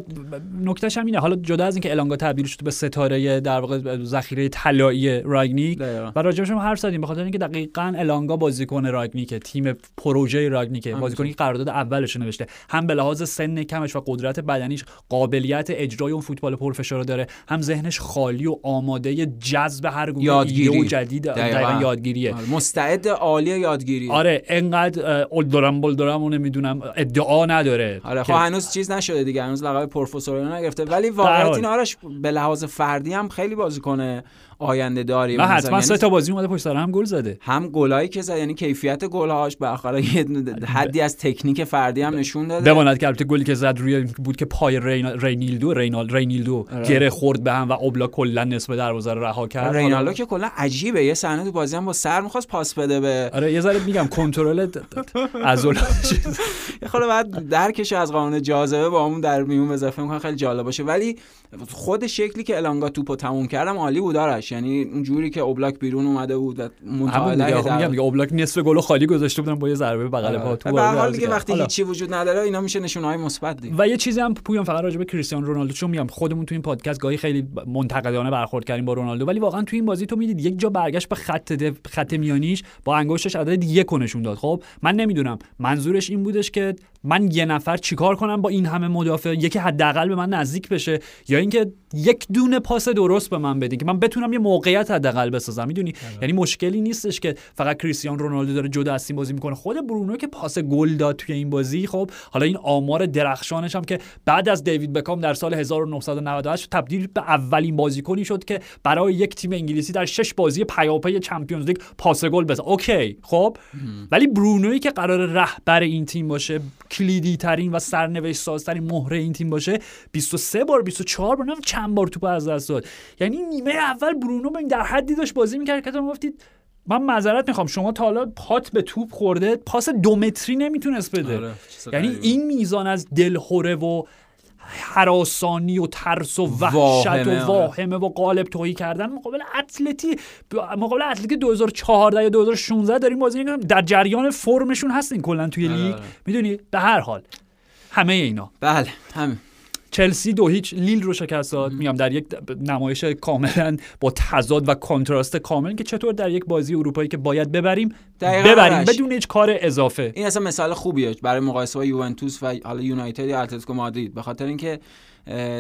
نکتهش هم اینه. حالا جدا از اینکه الانگا تبدیل شده به ستاره در واقع ذخیره طلایی راگنیک. و راجبش هم حرف زدیم. به خاطر اینکه دقیقاً الانگا بازیکن راگنیکه. تیم پروژه همینطور. بازیکنی که قرارداد اولش نوشته. هم به لحاظ سن کمش و قدرت بدنیش قابلیت اجرای اون فوتبال پرفشار داره. هم ذهنش خالی و آماده جذب هر گونه یادگیری. جدید. دقیقاً. یادگیریه. آره، مستعد عالی یادگیری آره انقدر اولدرم بولدرم رو نمی‌دونم. ادعا نداره. آره خب هنوز چیز نشده دیگه. هنوز لقب پروفسور رو نگرفته. ولی. این آرش به لحاظ فردی هم خیلی بازیکن آینده داری نظر. حتما یعنی سه تا بازی اومده پشت سر هم گل زده هم گلایی که زد یعنی کیفیت گلهاش به آخر یه حدی از تکنیک فردی هم نشون داده بماند که البته گلی که زد روی بود که پای رینا... رینیلدو رینال رینیلدو آره. گره خورد به هم و اوبلا کلا نصف دروازه رو رها کرد رینالدو که کلا عجیبه یه صحنه تو بازی هم با سر می‌خواست پاس بده به آره یه ذره میگم کنترل عضل یه خورده بعد درکش از قانون جاذبه با اون در میون اضافه می‌کنه خیلی جالب باشه ولی خود شکلی که الانگا توپو تموم کردم عالی بود آرش یعنی اون جوری که اوبلاک بیرون اومده بود و مطالعه میگم دیگه اوبلاک نصف گل خالی گذاشته بودن با یه ضربه بغل پا تو به حال دیگه. وقتی. هیچی وجود نداره اینا میشه نشونه های مثبت دیگه. و یه چیزی هم پویان فقط راجع به کریستیانو رونالدو چون میگم خودمون تو این پادکست گاهی خیلی منتقدانه برخورد کردیم با رونالدو ولی واقعا تو این بازی تو می‌دید یک جا برگشت به خط. خط میانیش با انگشتش عدد یک نشون داد. خب من نمی‌دونم. منظورش این بودش که من یه نفر چیکار کنم با این همه مدافع؟ یکی حداقل به من نزدیک بشه؟ یا اینکه یک دونه پاس درست به من بدین که من بتونم یه موقعیت حداقل بسازم می‌دونی؟ یعنی مشکلی نیستش که فقط کریستیانو رونالدو داره جدا از بازی می‌کنه. خود برونو که پاس گل داد توی این بازی خب حالا این آمار درخشانش هم که بعد از دیوید بکام در سال 1998 تبدیل به اولین بازیکنی شد که برای یک تیم انگلیسی در شش بازی پیاپی Champions League پاس گل بزنه okay خب. ولی برونویی که قرار رهبر این تیم باشه کلیدی ترین و سرنوشت سازترین مهره این تیم باشه 23 بار 24 بار چند بار توپ از دست داد. یعنی نیمه اول برونو در حدی داشت بازی می‌کرد که تو گفتید من معذرت می‌خوام شما تا حالا پات به توپ خورده پاس دو متری نمی‌تونست بده. آره، یعنی. این میزان از دلخوره و حراسانی و ترس و وحشت واهمه، و آره. واهمه و قالب توهی کردن مقابل اتلتی مقابل اتلتی 2014 یا 2016 داریم بازی می‌کنیم. در جریان فرمشون هستین کلا توی آره، لیگ. آره. می‌دونی؟ به هر حال. همه اینا. بله همین. چلسی دو هیچ لیل رو شکست داد. میگم در یک نمایش کاملا با تضاد و کنتراست کامل که چطور در یک بازی اروپایی که باید ببریم ببریم آرش. بدون هیچ کار اضافه. این اصلا مثال خوبیه برای مقایسه با یوونتوس و حالا یونایتد یا اتلتیکو مادرید. به خاطر اینکه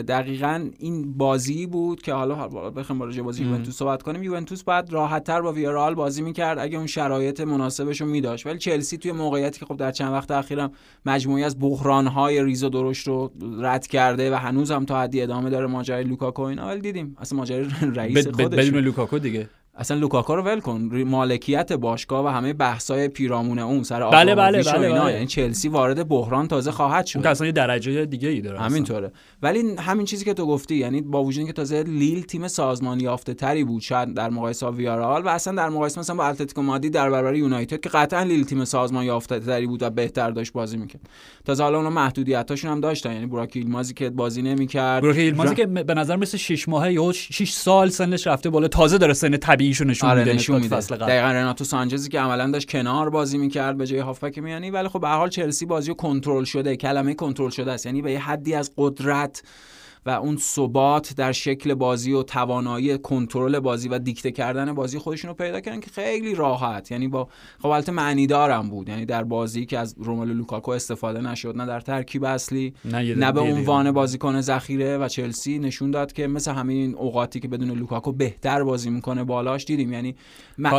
دقیقا این بازی بود که حالا بخوایم راجع بازی یوونتوس صحبت کنیم. یوونتوس باید راحت تر با ویارال بازی می‌کرد اگه اون شرایط مناسبش رو میداشت. ولی چلسی توی موقعیتی که خب در چند وقت اخیرم مجموعی از بحران‌های ریز و درشت رو رد کرده و هنوز هم تا حدی ادامه داره ماجرای لوکاکو اینا ولی دیدیم. اصلا ماجرای رئیس خودش بدون لوکاکو دیگه. اصلا لوکاکو رو ول کن. مالکیت باشگاه و همه بحثای پیرامون اون سر بله، و بله، اینا. بله. یعنی چلسی وارد بحران تازه خواهد شد. اون اصلا یه درجه دیگه ای داره. همینطوره. ولی همین چیزی که تو گفتی یعنی با وجود اینکه تازه لیل تیم سازمان یافته تری بود شاید در مقایسه با ویارال و اصلا در مقایسه مثلا با اتلتیکو مادرید در برابر یونایتد که قطعا لیل تیم سازمان یافته تری بود و بهتر داشت بازی می‌کرد. تازه حالا اونا محدودیتاشون هم داشتن. یعنی براک ایلمازی که بازی نمی‌کرد. بروک ایلمازی که به نظر مثل 6 ماهه یا 6 سال سنش رفته بالا تازه داره سن طبیعیشو نشون آره میده نشون میده. فصل قبل. دقیقا رناتو سانچزی که عملا داشت کنار بازی می‌کرد به جای هافبک میانی ولی خب به هر حال چلسی بازی کنترل شده کلمه کنترل شده است. یعنی به یه حدی از قدرت و اون ثبات در شکل بازی و توانایی کنترل بازی و دیکته کردن بازی خودشون رو پیدا کردن که خیلی راحت. یعنی با خب البته معنی‌دار هم بود. یعنی در بازی که از روملو لوکاکو استفاده نشد نه در ترکیب اصلی نه, نه به عنوان بازیکن ذخیره و چلسی نشون داد که مثل همین اوقاتی که بدون لوکاکو بهتر بازی می‌کنه بالانس دیدیم. یعنی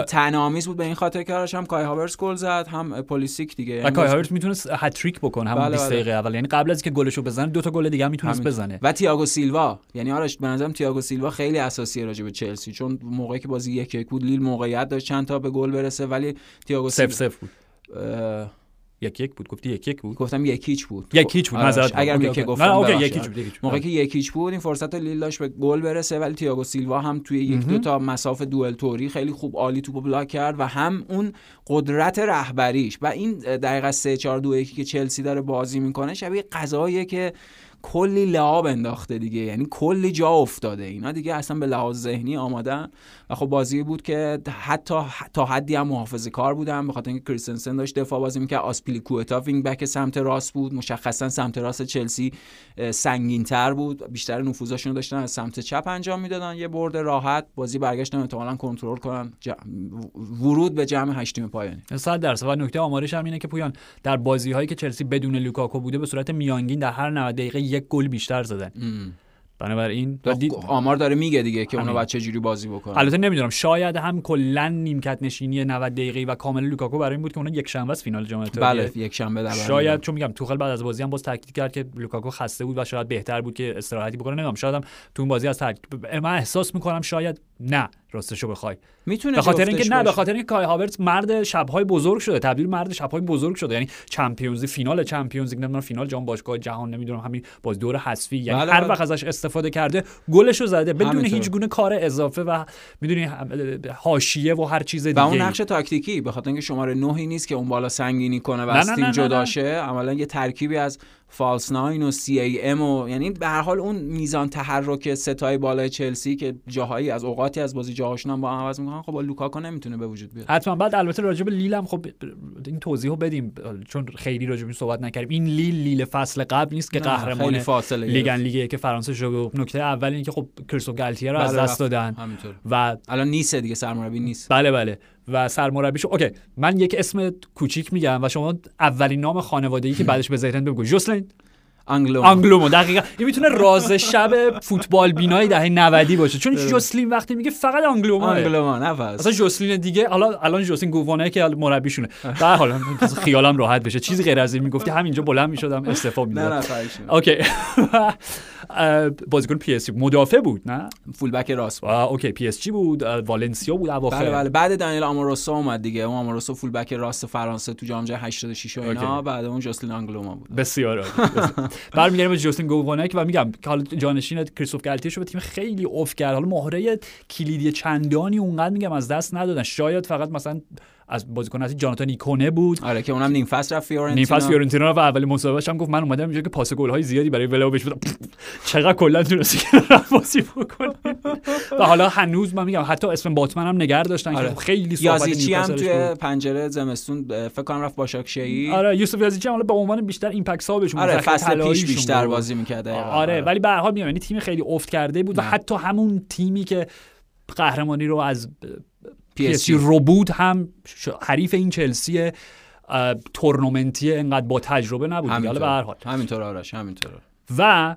طنزآمیز بود به این خاطر که هم کای هاورس گل زد هم پولیسیک دیگه. و یعنی کای هاورتس می‌تونست هت‌تریک بکنه همون بله، 20 بله. دقیقه اول. یعنی قبل از اینکه گلشو بزنه دو تا گل دیگه هم می‌تونست. بزنه. و تییاگو سیلوا. یعنی آرش به نظرم تییاگو سیلوا خیلی اساسیه راجع به چلسی چون موقعی که بازی یک یک بود لیل موقعیت داشت چند تا به گل برسه ولی تییاگو سف سیلوا سف بود. اه، یک یک بود؟ گفتی یک یک بود؟ گفتم یک هیچ بود. یک هیچ بود. معذرت اگر یک. گفتم نه اوکی ببخشید. یک هیچ بود. یک هیچ. موقعی که یکیچ بود این فرصت لیل داشت به گل برسه ولی تییاگو سیلوا هم توی یک دو تا مساف دوئل توری خیلی خوب عالی توپو بلاک کرد و هم اون قدرت رهبریش. و این دقیقه 3 4 2 1 که چلسی داره بازی می‌کنه شبیه قضاییه که کلی لعاب انداخته دیگه. یعنی کلی جا افتاده. اینا دیگه اصلا به لحاظ ذهنی آمادن. و خب بازی بود که حتی تا حدی هم محافظه کار بودن. به خاطر اینکه کریستنسن داشت دفاع بازی می‌کرد. آسپیلیکوئتا wing back سمت راست بود. مشخصا سمت راست چلسی سنگین تر بود. بیشتر نفوذاشون داشتن از سمت چپ انجام می‌دادن. یه برد راحت. بازی برگشتن. احتمالاً کنترل کنن. ورود به جمع هشتم پایانی 100 درصد. و نکته آمارش هم اینه که پویان در بازی هایی که چلسی بدون لوکاکو بوده به صورت میانگین در هر 90 دقیقه یک گل بیشتر زدن. بنابراین دید- آمار داره میگه دیگه که اونا همین. باید چه جوری بازی بکنن البته نمی‌دونم شاید هم کلا نیمکت نشینی 90 دقیقه و کامل لوکاکو برای این بود که اونا یک شنبه است فینال جام اتحادیه. بله یک شنبه در شاید چون میگم توخل بعد از بازی هم باز تاکید کرد که لوکاکو خسته بود و شاید بهتر بود که استراحتی بکنه. نمی‌دونم شاید هم تو اون بازی از ترکیب من احساس می‌کنم شاید نه راستشو بخوای می‌تونه به خاطر اینکه نه به. خاطر اینکه کای هاورتس مرد شبهای بزرگ شده تبدیل مرد شبهای بزرگ شده یعنی Champions فینال Champions League نمی‌دونم فینال جام باشگاه جهان نمی‌دونم همین باز دور حذفی یعنی بله، هر بله. وقت ازش استفاده کرده گلشو زده بدون. هیچ گونه کار اضافه و می‌دونی حاشیه و هر چیز و دیگه اون نقش تاکتیکی به خاطر اینکه شماره نهی نیست که اون بالا سنگینی کنه و از تیم نه، نه، جدا نه. شه عملا یه ترکیبی از false nine و CAM و یعنی به هر حال اون میزان تحرک ستای بالای چلسی که جاهایی از اوقاتی از بازی جاهاشون هم با هم عوض می‌کنن خب با لوکاکو نمی‌تونه به وجود بیاد. حتما. بعد البته راجع به لیل هم خب این توضیح رو بدیم چون خیلی راجع به این صحبت نکردیم. این لیل لیل فصل قبل نیست که قهرمان فاصله لیگن. لیگ که فرانسه شده نکته اول این که خب کریستو گالتیه رو از بله، دست. دادن همینطور. و الان نیست دیگه سرمربی نیست. بله بله. و سرمربیشو. اوکی من یک اسم کوچیک میگم و شما اولین نام خانوادگی که بعدش به ذهنت بگو. جوسلین. انگلو آنگلوما دقیقا. این می‌تونه راز شب فوتبال بینای دهه 90 باشه. چون جوسلین وقتی میگه فقط آنگلوما. انگلو نفس اصلا جوسلین دیگه حالا الان جوسلین گوروونک که مربیشونه. در حال خیالم راحت بشه. چیزی غیر از این می‌گفتی همینجا بلند می‌شدم استعفا نه می‌دادم اوکی. بازیکن پی اس جی مدافع بود نه؟ full back راست بود. اوکی. پی اس جی بود؟ والنسیا بود اواخر. بله بله. بعد دانیل آموروسا اومد دیگه. اون آموروسا full back راست فرانسه تو جام جهانی 86 و اینا. بعد اون جوسلین انگلوما بود. بسیار. برمیگردیم به جوسلین گوروونک و میگم که حالا جانشین کریستوف گالتیه شد و تیم خیلی افت کرد. حالا مهره کلیدی چندانی اونقدر میگم از دست ندادن. شاید فقط مثلا از بازیکن اصلی جاناتان ایکونه بود آره که اونم نیم فصل رفت فیورنتینا نیم فصل فیورنتینا و اول مصاحبه‌ش هم گفت من اومدم اینجا که پاس گل های زیادی برای ولاهوویچ بدم چقدر کلا تونستی که بازی بکنه و حالا هنوز من میگم حتی اسم باتمن هم نگر داشتن آره. که خیلی صحبت یازیچی هم توی. پنجره زمستون فکر کنم رفت باشاکشه‌ای آره یوسف یازیچی هم حالا به عنوان بیشتر impact sub شون آره فصل پیش بیشتر. بازی می‌کرد آره ولی به هر حال میگم یعنی تیم خیلی افت کرده بود و. حتی همون تیمی که قهرمانی رو از پی اس جی ربود هم حریف این چلسی تورنمنتی انقدر با تجربه نبود. حالا به هر حال. همینطور آرش همینطور. و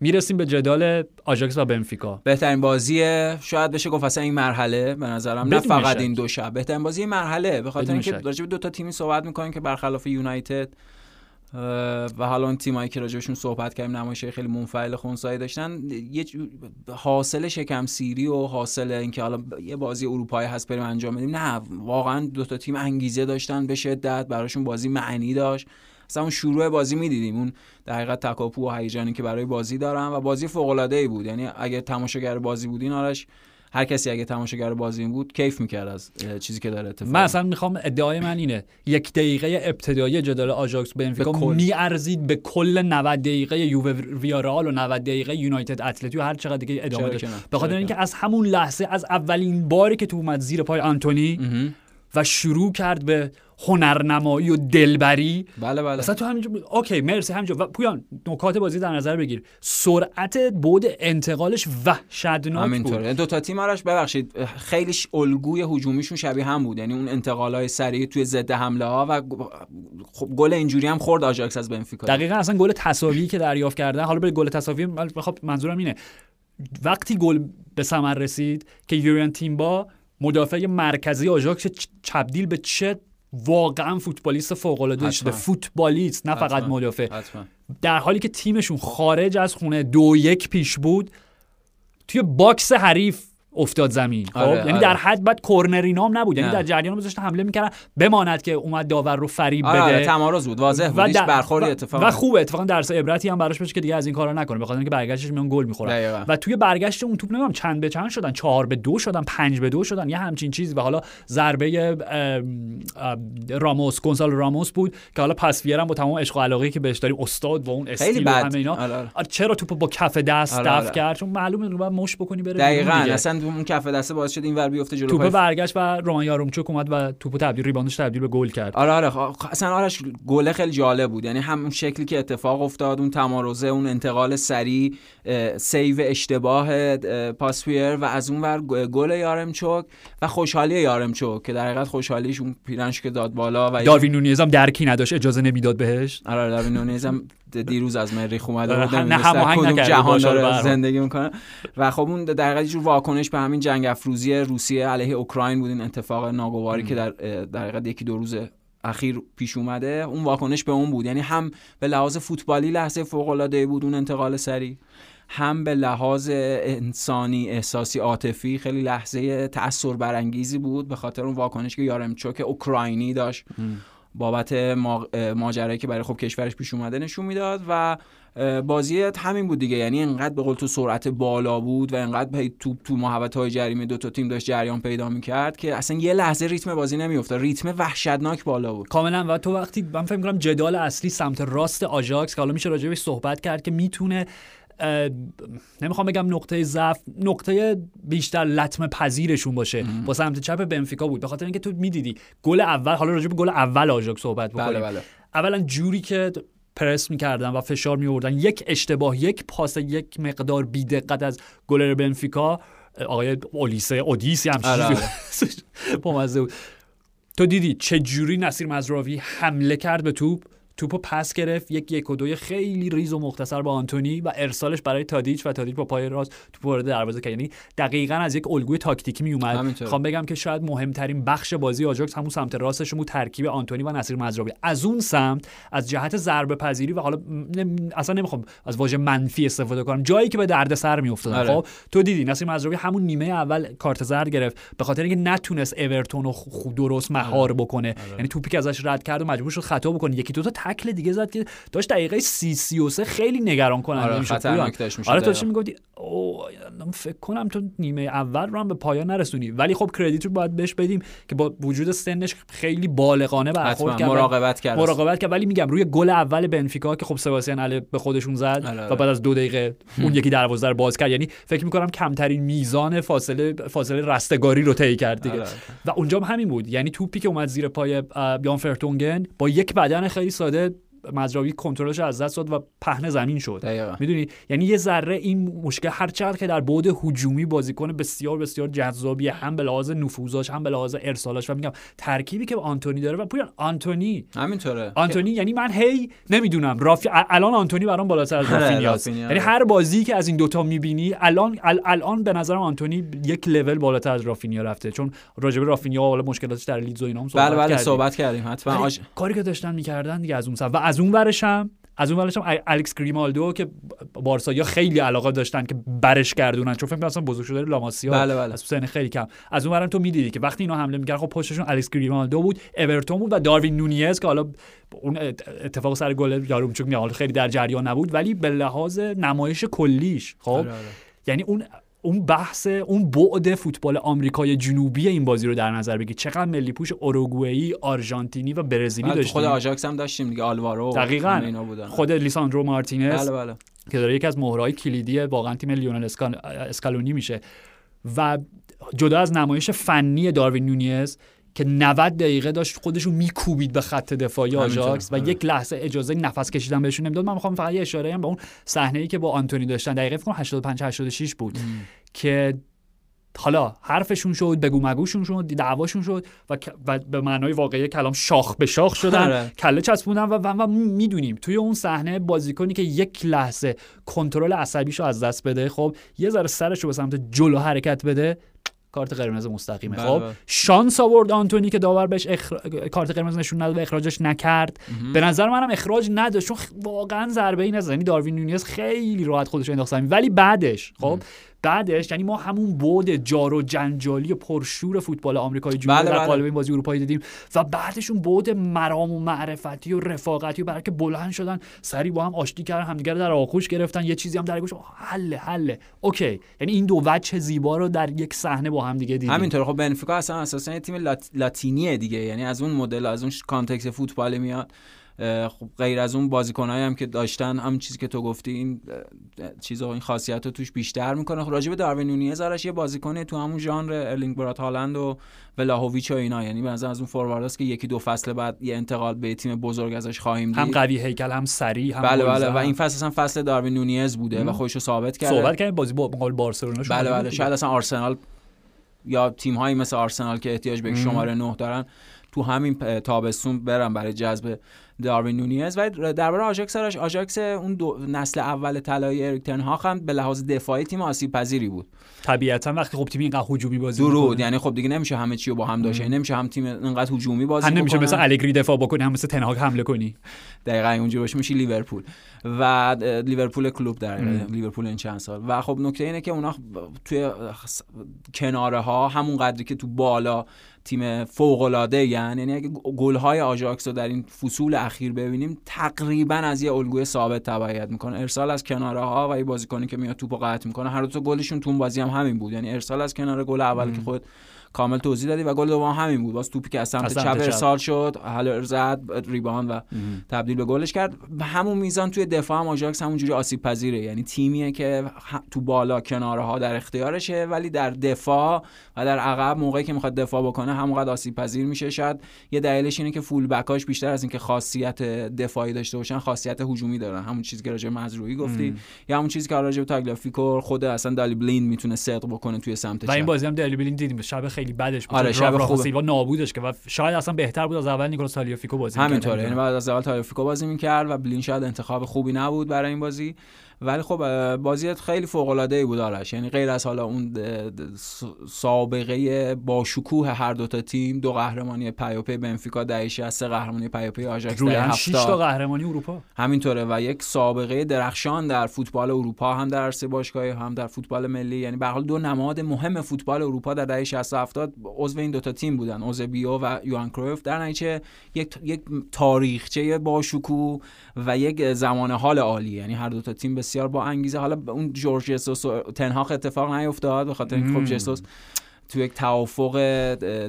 می‌رسیم به جدال آژاکس و بنفیکا. بهترین بازی شاید بشه گفت اصلا این مرحله به نظرم. نه فقط. این دو شب. بهترین بازی مرحله به خاطر اینکه. راجع به دو تا تیمی صحبت می‌کنیم که برخلاف یونایتد و حالا اون تیمایی که راجبشون صحبت کردیم نمایشه خیلی منفعل خونسایی داشتن. یه حاصل شکم سیری و حاصل اینکه حالا یه بازی اروپایی هست بریم انجام بدیم. نه واقعا دو تا تیم انگیزه داشتن به شدت براشون بازی معنی داشت. اصلا اون شروع بازی می‌دیدیم. اون در حقیقت تکاپو و هیجانی که برای بازی دارن و بازی فوق العاده ای بود. یعنی اگه تماشاگر بازی بودین آرش هر کسی اگه تماشاگر بازی این بود کیف می‌کرد از چیزی که داره اتفاق من اصلا می‌خوام ادعای من اینه یک دقیقه ابتدایی جدال آژاکس بنفیکا. میارزید به کل 90 دقیقه یووه ویارال و 90 دقیقه یونایتد اتلتی و هر چقدر دیگه ادامه داشت؟ به خاطر اینکه که از همون لحظه از اولین باری که تو اومد زیر پای آنتونی. و شروع کرد به هنرنمایی و دلبری. بله بله. مثلا تو همینجا اوکی مرسی همینجا و پویان نکات بازی در نظر بگیر. سرعت بود انتقالش وحشتناک بود. همینطوره. دو تا تیم آرش ببخشید خیلیش الگوی هجومیشون شبیه هم بود. یعنی اون انتقالای سریع توی ضد حمله ها و خب گل اینجوری هم خورد آژاکس از بنفیکا. دقیقا اصلا گل تساوی که دریافت کردن. حالا به گل تساوی خب منظورم اینه. وقتی گل به ثمر رسید که یورین تیمبا مدافع مرکزی آژاکس تبدیل به چه واقعا فوتبالیست فوق العاده شده. فوتبالیست نه فقط. مدافع در حالی که تیمشون خارج از خونه دو یک پیش بود توی باکس حریف افتاد زمین. خب؟ آره، یعنی آره. در حد بعد کرنر اینام نبود. یعنی. در جریان گذاشتن حمله می‌کردن. بماند که اومد داور رو فریب آره بده. آره تمارض بود. واضح بود. در- برخوردی و- اتفاق و. خوبه. اتفاقا درس عبرتی هم براش بشه که دیگه از این کارا نکنه. بخاطر اینکه برگشتش میان گل دقیقاً. و توی برگشت اون توپ نمی‌دونم چند به چند شدن. چهار به دو شدن. پنج به دو شدن. یه همچین چیزی. و حالا ضربه ام، ام، راموس گونسالو راموس بود که حالا پاسویرم با تمام عشق و علاقه که بهش داریم استاد و اون استیل و. همه اینا. آره، آره. آره، چرا توپو با کف دست آره، دفع آره. کرد؟ چون معلومه با مشت بکنی بره دقیقاً. اصلا اون کف دسته باعث شد این ور بیفته جلو توپ برگشت و رومان یارومچوک اومد و توپو تبدیل rebound ش تبدیل به گل کرد. آره آره خ- اصلا آرش گله خیلی جالب بود. یعنی همون شکلی که اتفاق افتاد اون تمارضه اون انتقال سریع اه، save اشتباه اه، پاسویر و از اون ور گل یارمچوک و خوشحالی یارمچوک که در حقیقت خوشحالیش اون پیرنش که داد بالا و داروین نونیز هم درکی نداشت اجازه نمی‌داد بهش. آره داروین نونیز هم دیروز از مریخ اومده آره، بود نه کدوم جهان داره. زندگی می‌کنه. و خب اون در حقیقت یه جور واکنش به همین جنگ افروزی روسیه علیه اوکراین بود این اتفاق ناگواری که در در یکی دو روز اخیر پیش اومده اون واکنش به اون بود. یعنی هم به لحاظ فوتبالی لحظه فوق العاده بود اون انتقال سریع هم به لحاظ انسانی احساسی عاطفی خیلی لحظه تأثیر برانگیزی بود به خاطر اون واکنش که یارمچوک اوکراینی داشت. بابت ما- ماجرایی که برای خب کشورش پیش اومده نشون می‌داد و بازی همین بود دیگه. یعنی انقدر به قول تو سرعت بالا بود و انقدر پی تو محوطه های جریمه دو تا تیم داشت جریان پیدا می‌کرد که اصلا یه لحظه ریتم بازی نمیافتاد. ریتم وحشتناک بالا بود. کاملا. و تو وقتی من فکر می‌کنم جدال اصلی سمت راست آژاکس که حالا میشه راجع بهش صحبت کرد که می‌تونه نمی‌خوام بگم نقطه ضعف نقطه بیشتر لطمه پذیرشون باشه. با سمت چپ بنفیکا بود. به خاطر اینکه تو می‌دیدی گل اول حالا راجع به گل اول آژاکس صحبت بکنیم. بله. بله اولا جوری که پرس می‌کردن و فشار میوردن یک اشتباه یک پاس یک مقدار بیدقت از گلر بنفیکا. آقای اولیسه اودیسی هم آره، چیزی بامزه بود. تو دیدی چه جوری نصیر مزراوی حمله کرد به توپ؟ توپو پس گرفت یک یک و دوی خیلی ریز و مختصر با آنتونی و ارسالش برای تادیچ و تادیچ با پای راست توپ وارد دروازه کرد. یعنی دقیقا از یک الگوی تاکتیکی می اومد. خوام بگم که شاید مهمترین بخش بازی آژاکس همون سمت راستش بود ترکیب آنتونی و نصیر مزراوی از اون سمت از جهت ضربه پذیری و حالا نم- اصلا نمی‌خوام از واژه منفی استفاده کنم. جایی که به درد سر میافتادن. آره. خب تو دیدی نصیر مزراوی همون نیمه اول کارت زرد گرفت. به خاطر اینکه نتونست اورتون رو درست مهار بکنه. یعنی توپی که ازش رد کرد و مجبور شد خطا بکنه. یکی دو تا تکل دیگه زد که داشت دقیقه سی سی و سه خیلی نگران کننده آره، می‌شد آره تو. چی می‌گفتی؟ فکر کنم تو نیمه اول رو هم به پایان نرسونی. ولی خب کردیت رو باید بهش بدیم که با وجود سنش خیلی بالغانه برخورد کرد. مراقبت کرد. مراقبت کرد. ولی میگم روی گل اول بنفیکا که خب سباستیان اله به خودشون زد آره، آره. و بعد از دو دقیقه اون یکی دروازه رو باز کرد. یعنی فکر می‌کنم کمترین میزان فاصله فاصله رستگاری رو طی کرد دیگه. آره. و اونجا هم همین بود. یعنی توپی که اومد زیر پای بیان فرتونگن با یک بدن خیلی ساده that مزراوی کنترلش از دست داد و پهن زمین شد. می‌دونی یعنی یه ذره این مشکل هر چقدر که در بعد هجومی بازیکن بسیار بسیار جذابیه هم به لحاظ نفوذاش هم به لحاظ ارسالاش و میگم ترکیبی که آنتونی داره و پویان آنتونی همینطوره آنتونی یعنی من هی نمی‌دونم رافی الان آنتونی برام بالاتر از رافینیاست رافینیا. یعنی هر بازی که از این دوتا می‌بینی الان ال- الان به نظرم آنتونی یک لول بالاتر از رافینیا رفته چون راجب رافینیا حالا مشکلاتش در لیدز و اینا هم صحبت بله بله کردیم. صحبت کردیم حتما. کاری که داشتن می‌کردن دیگه از اون سمت و از اون ورش هم از اون ورش هم الکس گریمالدو که بارسا خیلی علاقه داشتن که برش گردونن چون فکر اصلا بزرگ شده لاماسیا بله، بله. از سن خیلی کم از اون ورم تو می‌دیدی که وقتی اینا حمله می‌کردن خب پشتشون الکس گریمالدو بود اورتون بود و داروین نونیز که حالا اون ات- اتفاق سر گل یارومچوک میاد خیلی در جریان نبود ولی به لحاظ نمایش کلیش خب آره، آره. یعنی اون اون بحث اون بعد فوتبال آمریکای جنوبی این بازی رو در نظر بگیر. چقدر ملی پوش اوروگوئه‌ای، آرژانتینی و برزیلی داشتیم. خود آژاکس هم داشتیم دیگه آلوارو دقیقاً. اینا بودن. خود لیساندرو مارتینز بله بله. که داره یکی از مهرهای کلیدی واقعا تیم لیونل اسکال... اسکالونی میشه. و جدا از نمایش فنی داروین نونیز که 90 دقیقه داشت خودشو میکوبید به خط دفاعی. آژاکس و آره. یک لحظه اجازه نفس کشیدن بهشون نمی‌داد من می‌خوام فقط یه اشاره هم به اون صحنه ای که با آنتونی داشتن دقیقه فکر کنم 85 86 بود که حالا حرفشون شد بگو مگوشون شد دعواشون شد و, و به معنای واقعی کلام شاخ به شاخ شدن آره. کله چسبوندن و, و, و می‌دونیم توی اون صحنه بازیکنی که یک لحظه کنترل عصبیشو از دست بده خب یه ذره سرش رو به سمت جلو حرکت بده کارت قرمز مستقیمه بله، خب بله. شانس آورد آنتونی که داور بهش اخر... کارت قرمز نشون نداد و اخراجش نکرد. به نظر منم اخراج نداشت چون واقعا ضربه ای نزد یعنی داروین نونیز خیلی راحت خودش انداخت ولی بعدش خب بعدش یعنی ما همون بود جار و جنجالی و پرشور فوتبال آمریکایی جنوبی بله، در بله. قالب این بازی اروپایی دیدیم و بعدش اون بود مرام و معرفتی و رفاقتی و برای که بلند شدن سری با هم آشتی کردن همدیگه رو در آغوش گرفتن یه چیزی هم در گوش حله حله. okay. یعنی این دو وجه زیبا رو در یک صحنه با هم دیگه دیدیم. همینطور. خب بنفیکا اصلا اساسا تیم لات... لاتینیه دیگه. یعنی از اون مدل از اون context فوتبال میاد. خب غیر از اون بازیکنایی هم که داشتن هم چیزی که تو گفتی این چیزا این خاصیت رو توش بیشتر می‌کنه. خب راجع به داروین نونیز آرش یه بازیکنه تو همون ژانر ارلینگ برات هالند و ولاهویچ و اینا. یعنی به از اون فوروارداست که یکی دو فصل بعد یه انتقال به تیم بزرگ ازش خواهیم دید. هم قوی هیکل هم سریع هم بله بله. و این فصل اصلا فصل داروین نونیز بوده و خودش رو ثابت کرده. صحبت کردیم بازی با مقابل بارسلونا بله بله. شاید اصلا آرسنال یا تیم هایی مثل آرسنال که احتیاج به شماره نه دارن تو همین تابستون برن برای جذب داروین نونیز و درباره آژاکس آرش آژاکس اون دو نسل اول طلایی اریک تن هاگ هم به لحاظ دفاعی تیم آسیب پذیری بود. طبیعتا وقتی خب تیم اینقدر هجومی بازی درود یعنی خب دیگه نمیشه همه چی رو با هم داشت نمیشه هم تیم اینقدر هجومی بازی هم نمیشه بکنن. مثل الگری دفاع بکنی هم مثل تنهاگ حمله کنی. دقیقا اونجوری باشه میشه لیورپول. و لیورپول کلوب در لیورپول این چند سال. و خب نکته اینه که اونا توی کناره ها همون قدری که تو بالا تیم فوق العاده یعنی اگه گل های آژاکس رو در این فصول اخیر ببینیم تقریبا از یه الگوی ثابت تبعیت می‌کنه. ارسال از کناره ها و یه بازیکنی که میاد توپو قطع می‌کنه هر دو تا گلشون تو اون بازی هم همین بود. یعنی ارسال از کناره گل اول که خود کامل توضیح دادی و گل دوم همین بود. باز توپی که از سمت چپ چپ. ارسال شد هالر زد ریبان و تبدیل به گلش کرد. همون میزان توی دفاع هم آژاکس همونجوری آسیب پذیره. یعنی تیمیه که تو بالا کناره ها در اختیارشه ولی در دفاع و در عقب موقعی که می‌خواد دفاع بکنه همونقدر آسیب پذیر میشه. شاید یه دلیلش اینه که فول بکاش بیشتر از اینکه خاصیت دفاعی داشته باشن خاصیت هجومی دارن. همون چیزی که راجع به مزروعی گفتی. یا همون چیزی که راجع به تاگلافیکو خود اصلا دالی بلین می‌تونه صدق بکنه توی سمت و این چپ. بازی هم دلی بلین دیدیم. شب خیلی بدش بود آره، شب. سیلوا نابودش که و شاید اصلا بهتر بود از اول نیکولاس تالیافیکو بازی. همینطوره یعنی بعد از اول تالیافیکو بازی می‌کرد و بلین شاید انتخاب خوبی نبود برای این بازی ولی خب اه، بازی خیلی فوق العاده ای بود آرش. یعنی غیر از حالا اون سابقه با شکوه هر دو تا تیم دو قهرمانی پیاپی بنفیکا دهه 60 سه قهرمانی پیاپی آژاکس دهه هم 6 تا 70 قهرمانی اروپا. همینطوره. و یک سابقه درخشان در فوتبال اروپا هم در عرصه باشگاهی هم در فوتبال ملی. یعنی به هر حال دو نماد مهم فوتبال اروپا در دهه 60 و 70 عضو این دوتا تیم بودن. اوزبیو و یوهان کرویف. در نتیجه یک یک تاریخچه با شکوه و یک زمان حال عالی یعنی هر دوتا تیم بسیار با انگیزه. حالا اون جورج جسوس و تنهاق اتفاق نیفتاد به خاطر اینکه خب جسوس تو یک توافق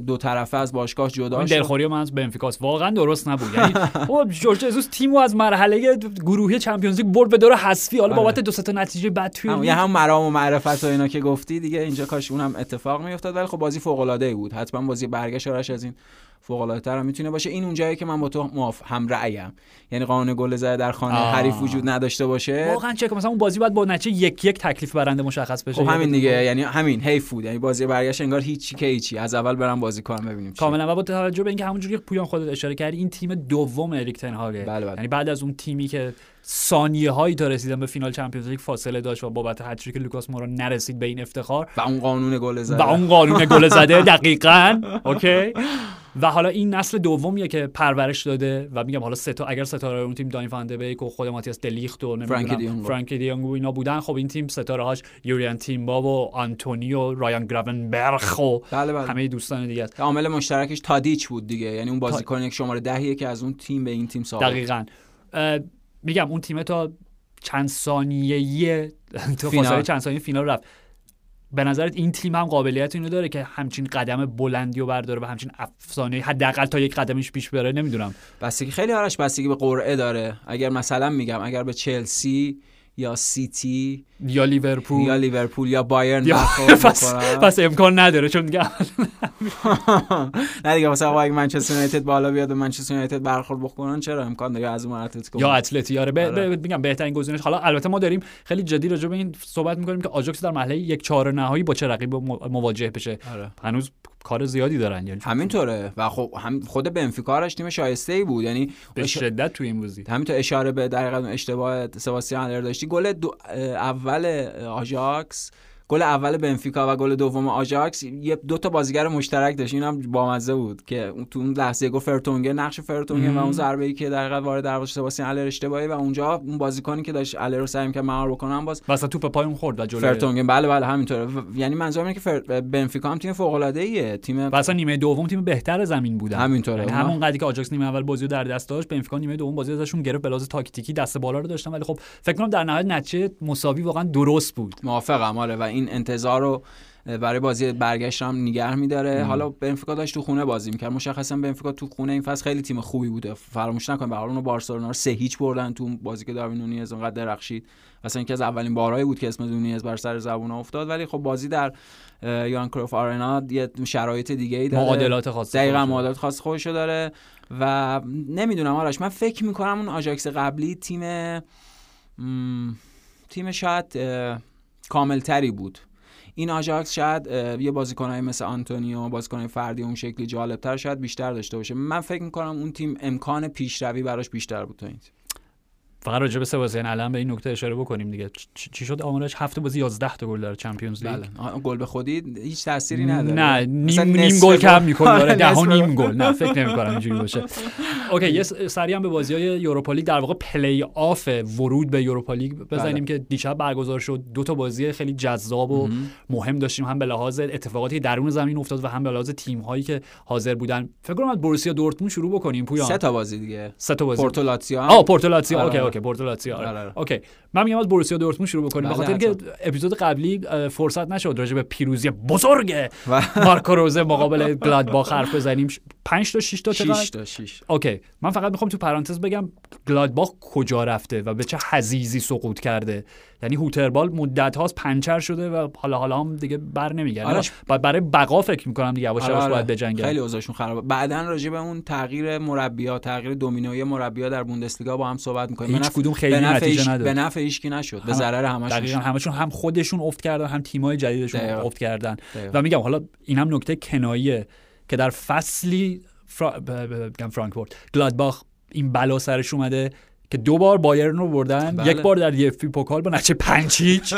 دو طرفه از باشگاه جدا شد. دلخوری من از بنفیکاس واقعا درست نبود. یعنی خب جورج جزوس تیمو از مرحله گروهی چمپیونز لیگ برد به دور حذفی. حالا آره. بابت دو تا نتیجه بعد توی هم هم مرام و معرفت و اینا که گفتی دیگه اینجا کاش اونم اتفاق میافتاد. ولی خب بازی فوق العاده ای بود. حتما بازی برگشت آرش از این فوق العاده تر هم می‌تونه باشه. این اونجایی که من با تو موافق هم رأیم. یعنی قانون گل زده در خانه آه. حریف وجود نداشته باشه. واقعا چه که مثلا اون بازی بعد با نتیجه یک یک تکلیف برنده مشخص بشه. خب همین دیگه. یعنی همین حیف بود. یعنی بازی برگشت انگار هیچی که هیچی. از اول برم بازی کنم ببینیم. کاملا. و با توجه به اینکه همونجوری که پویان خودت اشاره کردی این تیم دوم اریک تن هاگه بله، بله. یعنی بعد از اون تیمی که ثانیه هایی تا رسیدن به فینال Champions League فاصله داشت و بابت هتریک لوکاس مورا نرسید به این افتخار. و اون قانون گل و زده اون قانون گل زده دقیقاً. اوکی. و حالا این نسل دومیه که پرورش داده و میگم حالا سه تا اگر ستاره اون تیم داین فان بیک و خود ماتیاس دلیخت و فرانکی دیونگ. و اینا بودن خب این تیم ستاره هاش یوریان تیمبا و آنتونی و رایان گراونبرخ و بله بله. همه دوستان دیگه است. عامل مشترکش تادیچ بود دیگه. یعنی اون بازیکن یک شماره دهیه که از اون تیم به این تیم سابق دقیقاً. میگم اون تیم تا چند ثانیه تو فینال. فاصله چند ثانیه فینال رفت. به نظرت این تیم هم قابلیت اینو داره که همچین قدم بلندی رو برداره و همچین افسانه حداقل تا یک قدمش پیش بره؟ نمی‌دونم. بستگی خیلی آرش بستگی به قرعه داره. اگر مثلا میگم اگر به چلسی یا سیتی یا لیورپول یا لیورپول یا بایرن پس. پس امکان نداره چون دیگه نه دیگه مثلا اگه منچستر یونایتد بالا بیاد و منچستر یونایتد برخورد بکنن چرا امکان داره از اون اتلتیکو یا اتلتی آره, آره. میگم بهترین گزینش حالا البته ما داریم خیلی جدی راجع به این صحبت می‌کنیم که آژاکس در مرحله یک چهار نهایی با چه رقیب مو- مواجه بشه آره. هنوز کار زیادی دارن یعنی همینطوره. و خب هم خود بنفیکا تیم شایسته ای بود یعنی به اش- شدت توی این بازی. همینطور اشاره به در اشتباه سباستیان الر داشتی گل دو اول آژاکس گل اول بنفیکا و گل دوم آژاکس یه دو تا بازیگر مشترک داشت. اینم بامزه بود که تو اون لحظه گفت فرتونگه نقش فرتونگن و. اون ضربه ای که در وارد دروازه سباستیان الر اشتباهی و اونجا اون بازیکنی که داشت الر رو سعی می‌کرد مهار بکنن باز واسه توپ پای اون خورد و جلوی فرتونگن بله بله همینطوره. و- یعنی منظورم اینه که فر... بنفیکا هم تیم فوق العاده ایه تیم و اصلا نیمه دوم تیم بهتر زمین بودن همینطوره. یعنی همون قضیه که آجاکس نیمه اول بازی رو در دست داشت بنفیکا نیمه دوم بازی ازشون گرفت به لحاظ تاکتیکی دست بالا رو داشتن. ولی خب فکر کنم در نهایت نتیجه مساوی واقعا درست بود. موافقم. آره و این انتظار رو برای بازی برگشت هم نگه میداره. حالا بنفیکا داشت تو خونه بازی می‌کرد. مشخصا بنفیکا تو خونه این فصل خیلی تیم خوبی بوده. فراموش نکنیم به حال اونو بارسلونا رو سه هیچ بردن تو اون بازی که داروین نونیز اونقدر درخشید. اصلا یکی از اولین بارهایی بود که اسم نونیز بر سر زبون افتاد. ولی خب بازی در یوهان کرویف آرنا یه شرایط دیگه ای داره. معادلات خاص دقیقا معادلات خاص خودشو داره و نمی‌دونم آرش من فکر می‌کنم اون آژاکس قبلی تیم تیم شاید کاملتری بود. این آژاکس شاید یه بازیکنایی مثل آنتونی و بازیکنای فردی اون شکلی جالبتر شاید بیشتر داشته باشه. من فکر می‌کنم اون تیم امکان پیشروی براش بیشتر بود تا این تیم فقط راجع به سباستیان الر به این نکته اشاره بکنیم دیگه. چی شد؟ آمارش هفته بازی 11 تا گل داره Champions League. بله. گل به خودی هیچ تأثیری نداره. نه نیم, نیم گل کم می‌کنه آره ده نصف نیم گل. نه فکر نمی کنم اینجوری باشه. okay یه سری هم به بازی های Europa League در واقع پلی آف ورود به Europa League بزنیم که دیشب برگزار شد. دو تا بازی خیلی جذاب و مهم. داشتیم. هم به لحاظ اتفاقاتی که درون زمین افتاد و هم به لحاظ تیم هایی که حاضر بودن. فکر کنم از بروسیا دورتموند شروع بکنیم پویان. سه تا بازی دیگه. سه تا بازی. پورتو لاتزیو هم- آه پورتو لاتزیو آره، okay آره. okay پورتو لاتزیو آره. آره، آره. OK. من میگم از بروسیا دورتموند شروع بکنیم. بله، خاطر که حتما. اپیزود قبلی فرصت نشد راجع به پیروزی بزرگ مارکو روزه مقابل گلادباخ حرف بزنیم. 5 تا 6 تا چقدر؟ 6 تا 6 OK. من فقط می‌خوام تو پرانتز بگم گلادباخ کجا رفته و به چه حضیضی سقوط کرده. یعنی هوتربال مدت هاست پنچر شده و حالا حالا هم دیگه بر نمیگرده. بعد برای بقا فکر می‌کنم دیگه یواش آره، یواش آره. باید بجنگن خیلی اوضاعشون خرابه. بعدا راجع به اون تغییر مربی‌ها تغییر دومینوی مربی‌ها در بوندسلیگا با هم صحبت می‌کنیم. هیچ کدوم خیلی نتیجه نداد. به نفع هیچکی نشد به هم- ضرر همشون دقیقا. همشون هم خودشون افت کردن هم تیمای جدیدشون دقیقاً. افت کردن دقیقاً. و میگم حالا اینم نکته کناییه که در فصلی فرا... ب- ب- بگم فرانکفورت گلادباخ این بلا سرش اومده که دو بار بایرن رو بردن بله. یک بار در دی اف پوکال با 5 هیچ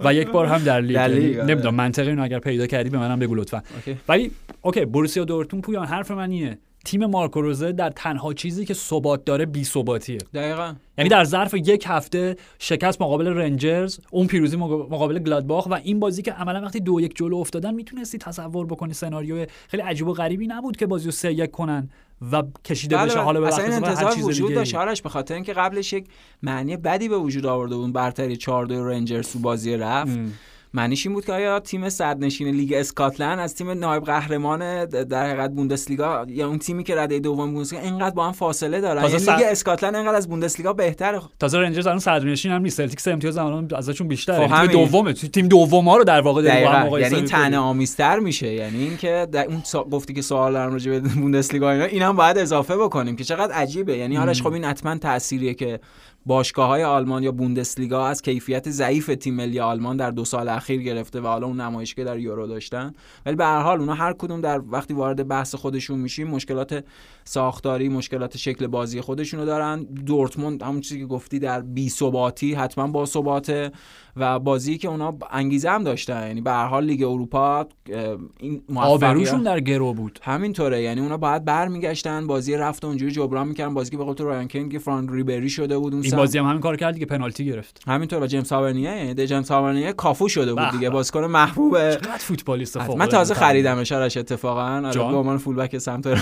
و یک بار هم در لیگ آره. نمی‌دونم منطقی اینو اگر پیدا کردی به منم بگو لطفا. ولی OK بروسیا دورتموند پویان حرف من اینه تیم مارکو روزه در تنها چیزی که ثبات داره بی ثباتیه دقیقاً یعنی در ظرف یک هفته شکست مقابل رنجرز اون پیروزی مقا- مقابل گلادباخ و این بازی که عملا وقتی دو یک جلو افتادن می‌تونستی تصور بکنی سناریو خیلی عجیب و غریبی نبود که بازی رو سه یک کنن و کشیده بله بشه بله. حالا به اصلا این انتظار وجود. داشت آرش به خاطر اینکه قبلش یک معنی بدی به وجود آورده بود برتری 4 2 رنجرز تو بازی رفت ام. معنیش این بود که آیا تیم صدرنشین لیگ اسکاتلند از تیم نایب قهرمان در حقیقت بوندسلیگا یا اون تیمی که رده دوم بوندسلیگا اینقدر با هم فاصله دارن یعنی صد- لیگ اسکاتلند اینقدر از بوندسلیگا بهتره. تازه رنجرز الان صدرنشین هم نیست. سلتیک سه امتیاز الان ازشون بیشتره. خب تیم. دومه. تیم دوم ها رو در واقع با دقیقاً. مقایسه یعنی. طعنه آمیزتر میشه. یعنی اینکه در اون سا... گفتی که سوال دارم راجع به بوندسلیگا اینا اینم باید اضافه بکنیم که چقدر عجیبه. یعنی آرش خب این حتما تأثیریه که باشگاه های آلمان یا بوندسلیگا از کیفیت ضعیف تیم ملی آلمان در دو سال اخیر گرفته و حالا اون نمایشی که در یورو داشتن. ولی به هر حال اونا هر کدوم در وقتی وارد بحث خودشون میشیم مشکلات ساختاری مشکلات شکل بازی خودشونو دارن. دورتموند همون چیزی که گفتی در بی ثباتی حتما با ثباته و بازی که اونا انگیزه هم داشتن. یعنی به هر حال لیگ اروپا این آبروشون در گرو بود. همینطوره. یعنی اونا باید برمیگشتن بازی رفت اونجوری جبران می‌کردن. بازی که به قول تو رایان کنت که فرانک ریبری شده بود اون این. بازی هم همین کار کرد که پنالتی گرفت همینطور و جیمز تاورنیه یعنی ده جیمز تاورنیه کافو شده بود دیگه. بازیکن محبوب چقدر فوتبالیست فوق من تازه خریدمش آرش اتفاقا آره،؟ به عنوان full-back سمت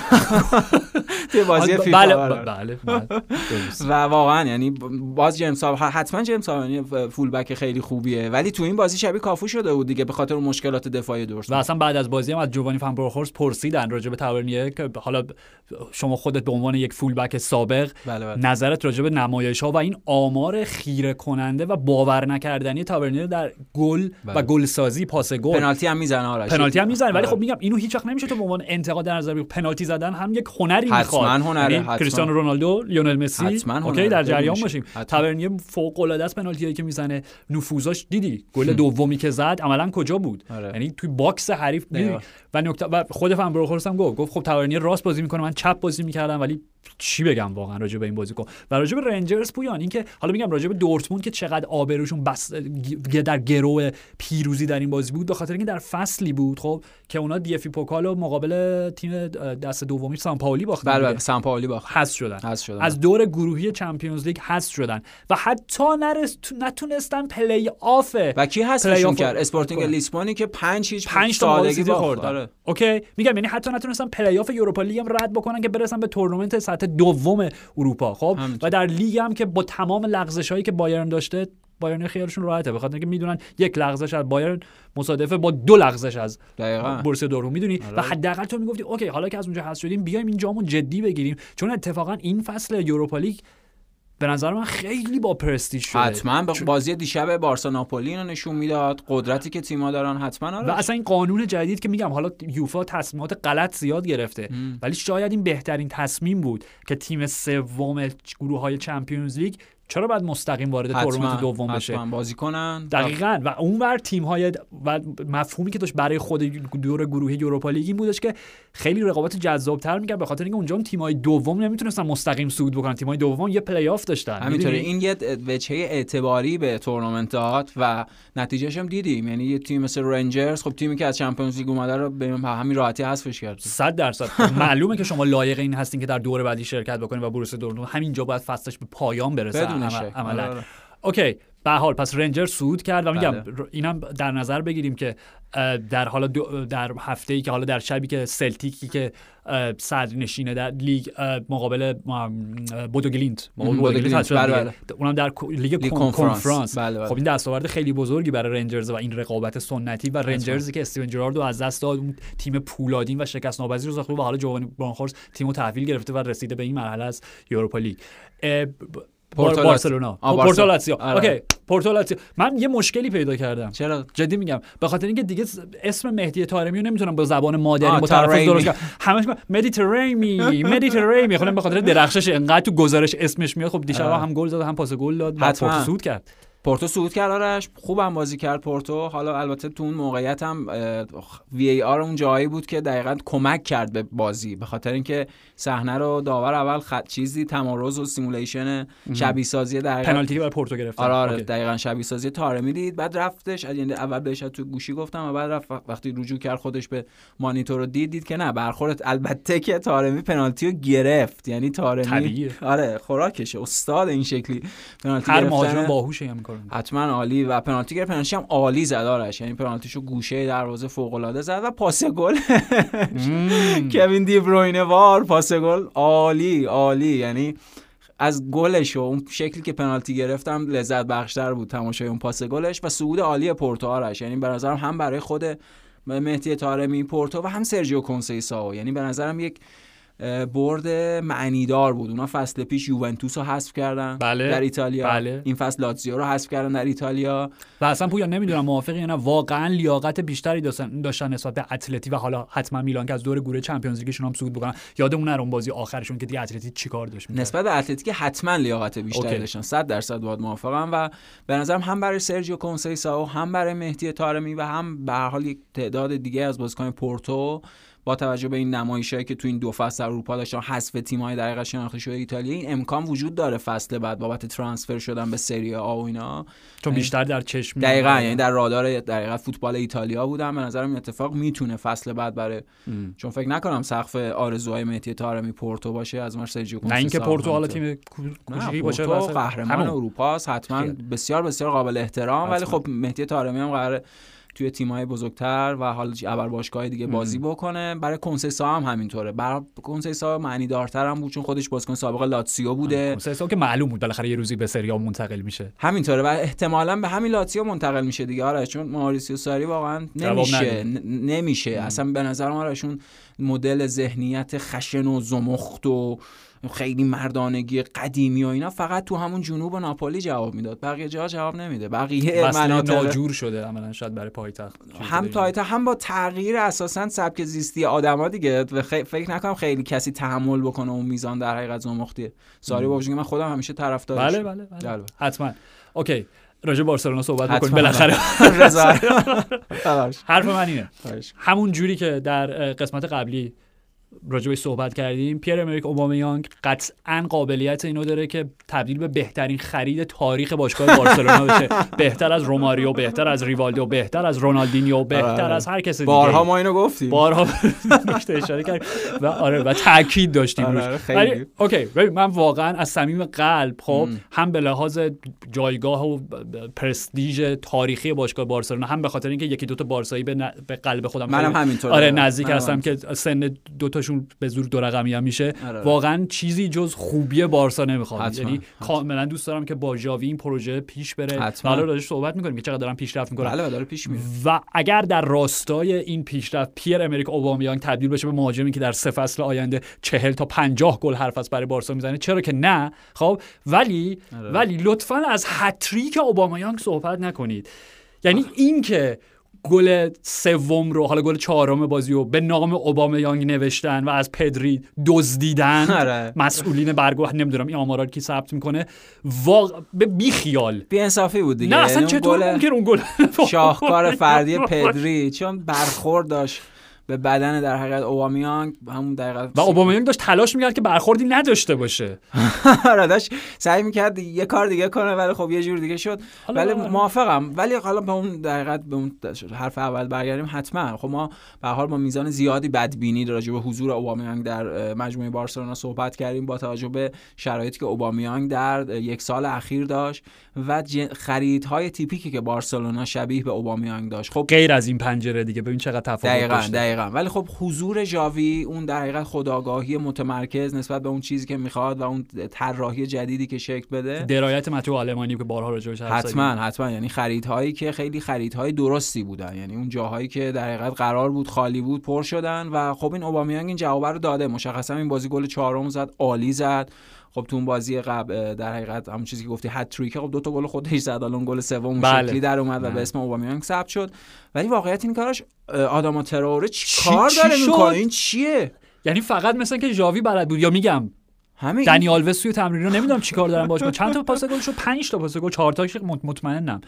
توی بازی فیفا بله آره. بله بله. و واقعا یعنی باز جیمز حتما جیمز هاورنی فولبک خیلی خوبیه ولی تو این بازی شبیه کافو شده بود دیگه به خاطر مشکلات دفاعی و درست اصلا بعد از بازی هم از جوانی فان بروخورس پرسیدن راجع به تاورنیه که حالا شما خودت به عنوان یک فول بک سابق بله بله نظرت راجع به نمایش ها و این آمار خیره کننده و باور نکردنی تاورنیر در گل و بله. گلسازی پاس گل پنالتی هم می‌زنه آرش پنالتی هم می‌زنه ولی آره. خب میگم اینو هیچ وقت نمیشه تو به عنوان انتقاد در نظر. پنالتی زدن هم یک هنری می‌خواد هنره، یعنی. کریستیانو رونالدو لیونل مسی OK در جریان. باشیم حتما. تاورنیر فوق العاده است پنالتی که می‌زنه نفوذاش دیدی گل دومی که زد عملا کجا بود آره. یعنی توی box حریف دیدی. و نکته و خود فن برونکهورست هم گفت گفت خب تاورنیر راست بازی می‌کنه من چپ بازی می‌کردم ولی چی بگم واقعا راجع به این بازیکن و راجع به رنجرز پویان اینکه حالا میگم راجع به دورتموند که چقدر آبروشون بس در گرو پیروزی در این بازی بود به خاطر اینکه در فصلی بود خب که اونا دی اف پوکال و مقابل تیم دست دومی سان پائولی باختن بله بله. سان پائولی باخت. حذف شدن. شدن. از دور گروهی چمپیونز لیگ حذف شدن. و حتی نرس... تو- نتونستن پلی آف و کی حذفشون کرد؟ اسپورتینگ. لیسبونی که 5 هیچ پنج تا سادگی بازی باخت. خوردن آره. OK میگم یعنی حتی نتونستن پلی آف یوروپا لیگ هم رد بکنن که برسن به تورنمنت سطح دوم اروپا خب. و در لیگ هم که با تمام لغزش هایی که بایرن داشته بایرن خیالشون راحته بخاطر اینکه می‌دونن یک لغزش از بایرن مصادفه با دو لغزش از بورسیا دورتموند می‌دونی آره. و حداقل تو می‌گفتی اوکی حالا که از اونجا حذف شدیم بیایم این جامو جدی بگیریم چون اتفاقا این فصل یوروپا لیگ به نظر من خیلی با پرستیژ شده. حتما به بازی دیشب بارسا ناپولی اینو نشون می‌داد. قدرتی که تیم‌ها دارن حتما و آره اصلا این قانون جدید که میگم حالا یوفا تصمیمات غلط زیاد گرفته. ولی شاید این بهترین تصمیم بود که تیم سوم گروه های چمپیونز لیگ چرا باید مستقیم وارد تورنمنت دوم بشه؟ بازی کنن. دقیقا. و اونور تیم های و مفهومی که داشت برای خود دور گروهی یوروپا لیگ این بودش که خیلی رقابت جذابتر می‌کرد به خاطر اینکه اونجا اون تیم های دوم نمی‌تونستن مستقیم صعود بکنن. تیم های دوم یه پلی آف داشتن. همینطوره؟ این یه وجهه اعتباری به تورنمنت داد و نتیجهش هم دیدیم. یعنی یه تیم مثل رنجرز خب تیمی که از چمپیونز لیگ اومده رو به همین راحتی حذفش کرد. صد درصد. معلومه که شما لایق این هستین که در دور بعدی شرکت بکنید و بروسیا دورتموند همینجا باید فصلش به پایان برسه. عمل-. عملاً. آره، آره. OK به حال پس رنجرز صعود کرد و میگم بله. اینم در نظر بگیریم که در حالا در هفته ای که حالا در شبی که سلتیکی که اه، صدرنشینه در لیگ مقابل اه، بودو گلیمت مقابل بله،. اونم در لیگ, لیگ کن- کنفرانس. بله،. خب این دستاورد خیلی بزرگی برای رنجرز و این رقابت سنتی و رنجرزی که استیون جرارد رو از دست داد اون تیم پولادین و شکست ناپذیر رو ساخته و حالا جووانی برونکهورست تیمو تحویل گرفته و رسیده به این مرحله از یوروپا لیگ پورتو بارسلونا. آه، پورتو. لاتزیو آره. OK پورتو لاتزیو من یه مشکلی پیدا کردم. چرا؟ جدی میگم. به خاطر اینکه دیگه اسم مهدی طارمی رو نمی‌تونم با زبان مادری با تلفظ. درست کنم. همش مدیترمی مدیترمی خودم به خاطر درخشش انقدر تو گزارش اسمش میاد. خب دیشب. هم گل زد هم پاس گل داد. حتما. سود کرد. پورتو صعود کرد آرش. خوبم بازی کرد پورتو. حالا البته تو اون موقعیت هم VAR اون جایی بود که دقیقا کمک کرد به بازی. به خاطر اینکه صحنه رو داور اول خط چیزی تمارض و simulation شبیه سازی دقیقا. پنالتی برای پورتو گرفتن. آره آره. دقیقا شبیه سازی طارمی دید بعد رفتش یعنی اول بهش تو گوشی گفتم و بعد رفت. وقتی رجوع کرد خودش به مانیتور رو دید دید که نه برخورد. البته که طارمی پنالتی رو گرفت. یعنی طارمی طبیعیه. آره خوراکشه. استاد این شکلی. پنالتی هر. مهاجم باهوشه کارو حتما عالی و پنالتی گرفت. پنالتی هم عالی زد آرش. یعنی پنالتیشو گوشه دروازه فوق العاده زد و پاس گل. کوین دی بروینه وار پاس گل. عالی عالی. یعنی از گلش و اون شکلی که پنالتی گرفتم لذت بخشتر بود تماشای اون پاس گلش و صعود عالی پورتو آرش. یعنی به نظرم هم برای خود مهدی طارمی پورتو و هم سرجیو کنسیساو. یعنی به نظرم یک برد معنیدار بود. اونا فصل پیش یوونتوس رو حذف کردن بله، در ایتالیا. بله. این فصل لاتزیو رو حذف کردن در ایتالیا. و اصلا پویا نمی‌دونم موافقی یا نه. واقعا لیاقت بیشتری داشتن داشتن نسبت به اتلتی و حالا حتما میلان که از دور گروه چمپیونز لیگشون هم صعود بکنن. یادمون نره اون بازی آخرشون که دیگه اتلتی چیکار داشت می‌کرد. نسبت به اتلتیک حتما لیاقت بیشتری. داشتن. 100 درصد باید موافقم و به نظرم هم برای سرجیو کنسیساو هم برای مهدی طارمی و هم به هر حال یک تعداد دیگه از بازیکن پورتو با توجه به این نمایشایی که تو این دو فصل در اروپا داشتن حذف تیم‌های دقیقا شناخته شده ایتالیا این امکان وجود داره فصل بعد بابت ترانسفر شدن به سری آ و اینا چون بیشتر در چشم دقیقا یعنی در رادار دقیقا فوتبال ایتالیا بودن به نظرم این اتفاق می‌تونه فصل بعد برای چون فکر نکنم سقف آرزوهای مهدی طارمی پورتو باشه از مر سرجیو نه اینکه پورتو حالا. تیم کوچیکی باشه قهرمان. اروپاست حتما. بسیار بسیار قابل احترام ولی. خب مهدی طارمی هم قراره توی تیم‌های بزرگتر و حال ابر باشگاه دیگه بازی بکنه. برای کنسیسائو هم همینطوره. برای کنسیسائو معنی دارتر هم بود چون خودش بازیکن سابق لاتسیو بوده. کنسیسائو که معلوم بود بالاخره یه روزی به سری منتقل میشه. همینطوره و احتمالا به همین لاتسیو منتقل میشه دیگه. آره چون ماریسیو ساری واقعا نمیشه. نمیشه. اصلا به نظر ما آرشون مدل ذهنیت خشن و زمخت و خیلی مردانگی قدیمی و اینا فقط تو همون جنوب و ناپولی جواب می‌داد. بقیه جا جواب نمیده. بقیه مناطق ناجور شده عملا شاید برای پایتخت هم تایتا هم با تغییر اساسا سبک زیستی آدما دیگه. و خی- فکر نکنم خیلی کسی تحمل بکنه اون میزان در حقیقت زمختیه ساری با من خودم همیشه طرفدارش. بله بله بله. بله. حتما. اوکی. راجع بارسلونا صحبت. بکنیم. بالاخره. حرف من اینه. همون جوری که در قسمت قبلی راجبش صحبت کردیم. پیر امریک اوبامیانگ قطعا قابلیت اینو داره که تبدیل به بهترین خرید تاریخ باشگاه بارسلونا بشه. بهتر از روماریو بهتر از ریوالدو بهتر از رونالدینیو بهتر. از هر کس دیگه. بارها ما اینو گفتیم. بارها نکته اشاره کرد و آره و تاکید داشتیم آره، روش. آره، خیلی. ولی اوکی ببین من واقعا از صمیم قلب خب. هم به لحاظ جایگاه و پرستیژ تاریخی باشگاه بارسلونا هم به خاطر اینکه یکی دو تا بارسایی به, قلب خودم منم همینطور آره نزدیک هستم که سن دو تاشون به زور دو رقمی هم میشه آره. واقعا چیزی جز خوبی بارسا نمی‌خواد یعنی. کاملا دوست دارم که با ژاوی این پروژه پیش بره. حالا راجعش صحبت می‌کنیم که چقدر دارن پیشرفت می‌کنن بله داره پیش میره و اگر در راستای این پیشرفت پیر امریک اوبامیانگ تبدیل بشه به مهاجمی که در سه فصل آینده چهل تا پنجاه گل هر فصل برای بارسا می‌زنه چرا که نه خب ولی آره. ولی لطفا از هتریک اوبامیانگ صحبت نکنید یعنی این که گل سوم رو حالا گل چهارم بازی رو به نام اوبامیانگ نوشتن و از پدری دزدیدن. آره. مسئولین برگوه نمی‌دونم این آمارا کی ثبت می‌کنه. واقع به بی خیال بی انصافی بود دیگه. نه اصلا یعنی چطور گل ممکن اون گل شاهکار فردی پدری؟ چون برخورد داشت. به بدن در حقیقت اوبامیانگ همون دقیقه و اوبامیانگ داشت تلاش می‌کرد که برخوردی نداشته باشه. آره سعی می‌کرد یه کار دیگه کنه ولی خب یه جور دیگه شد. ولی آره. موافقم. ولی حالا به اون دقیقت به اون حرف اول برگردیم حتما. خب ما به حال با میزان زیادی بدبینی راجع به حضور اوبامیانگ در مجموعه بارسلونا صحبت کردیم با توجه به شرایطی که اوبامیانگ در یک سال اخیر داشت و خریدهای تیپیکی که بارسلونا شبیه به اوبامیانگ داشت. خب غیر از این پنجره دیگه. ببین چقدر تفاوت دقیقا. دقیقا. ولی خب حضور جاوی اون در حقیقت خداگاهی متمرکز نسبت به اون چیزی که می‌خواد و اون طراحی جدیدی که شکل بده. درایت متو آلمانی که بارها راجعش. حتما حتما. یعنی خریدهایی که خیلی خریدهای درستی بودن. یعنی اون جاهایی که در حقیقت قرار بود خالی بود پر شدن و خب این اوبامیانگ این جواب رو داده. مشخصا این بازی گل چهارم زد عالی زد. خب تو اون بازی قبل در حقیقت همون چیزی که گفتی هتریک خب دو تا گل خودش زد. الان گل سوم بله. شکلی در اومد و بله. به اسم اوبامیانگ ثبت شد. ولی واقعیت این کاراش اه، آداما تراوره چی چی- کار داره؟ می‌کنه این چیه یعنی فقط مثلا که ژاوی بلد بود یا میگم همین دنی آلوس توی تمرین رو نمی‌دونم چیکار دارن باش. چند تا پاس گل شد 5 تا پاس گل 4 تاش مط- مطمئنم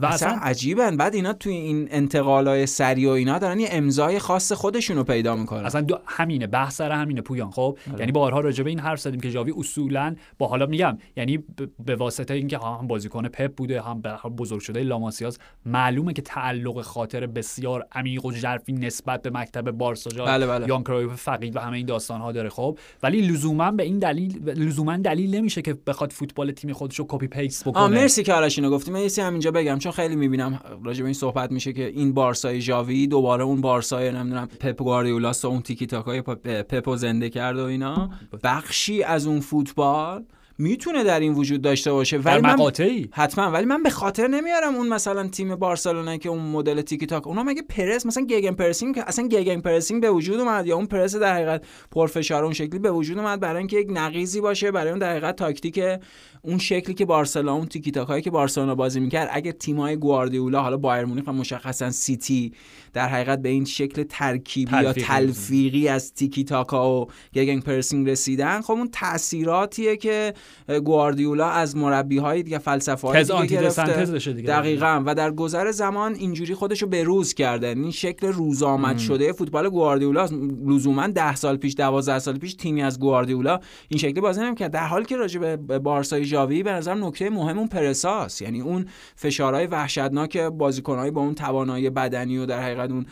و اصلا اصلا عجیبن. بعد اینا توی این انتقالای سریع و اینا دارن یه امضای خاص خودشون رو پیدا می‌کنن. اصلا دو همینه بحث سر همینه پویان خب؟ آره. یعنی بارها راجع به این حرف زدیم که ژاوی اصولا با حالا میگم یعنی به واسطه اینکه هم بازیکن پپ بوده هم بزرگ شده لاماسیاس معلومه که تعلق خاطر بسیار عمیق و ژرفی نسبت به مکتب بارسا بله، بله. یان کرویف فقید و همه این داستان ها داره خب؟ ولی لزوما به این دلیل لزوما دلیل نمیشه که بخواد فوتبال تیم خودش رو copy paste بکنه. مرسی که آرش اینو گفتی. من همینجا بگم. چون خیلی می‌بینم راجع به این صحبت میشه که این بارسای ژاوی دوباره اون بارسای نمی‌دونم پپ گواردیولاس و اون تیکی تاکای پپ پپو زنده کرد و اینا. بخشی از اون فوتبال می‌تونه در این وجود داشته باشه. ولی من مقاطعی. حتما. ولی من به خاطر نمیارم اون مثلا تیم بارسلونا که اون مدل تیکی تاکا اونا مگه پرس مثلا گگن پرسینگ که اصلا گگن پرسینگ به وجود اومد یا اون پرس در حقیقت پرفشار اون شکلی به وجود اومد برای اینکه یک نقیضی باشه برای اون در حقیقت تاکتیک اون شکلی که بارسلونا اون تیکی تاکایی که بارسلونا بازی می‌کرد اگه تیمای گواردیولا حالا بایر مونیخ و مشخصا سیتی در حقیقت به این شکل ترکیبی یا تلفیقی. تلفیقی از تیکی تاکا و گگن پرسینگ رسیدن خب اون تاثیراتیه که گواردیولا از مربی های دیگه فلسفه های دیگه گرفته. دیگه. دقیقا. و در گذر زمان اینجوری خودش رو بروز کرده. این شکل روزآمد شده. فوتبال گواردیولا لزوما ده سال پیش دوازده سال پیش تیمی از گواردیولا این شکلی بازی نمی‌کرد. در حالی که راجع به بارسای ژاوی به نظر نکته مهم اون پرساس. یعنی اون فشارهای وحشتناک بازیکنهای با اون توانایی بدنی و در حقیقت اون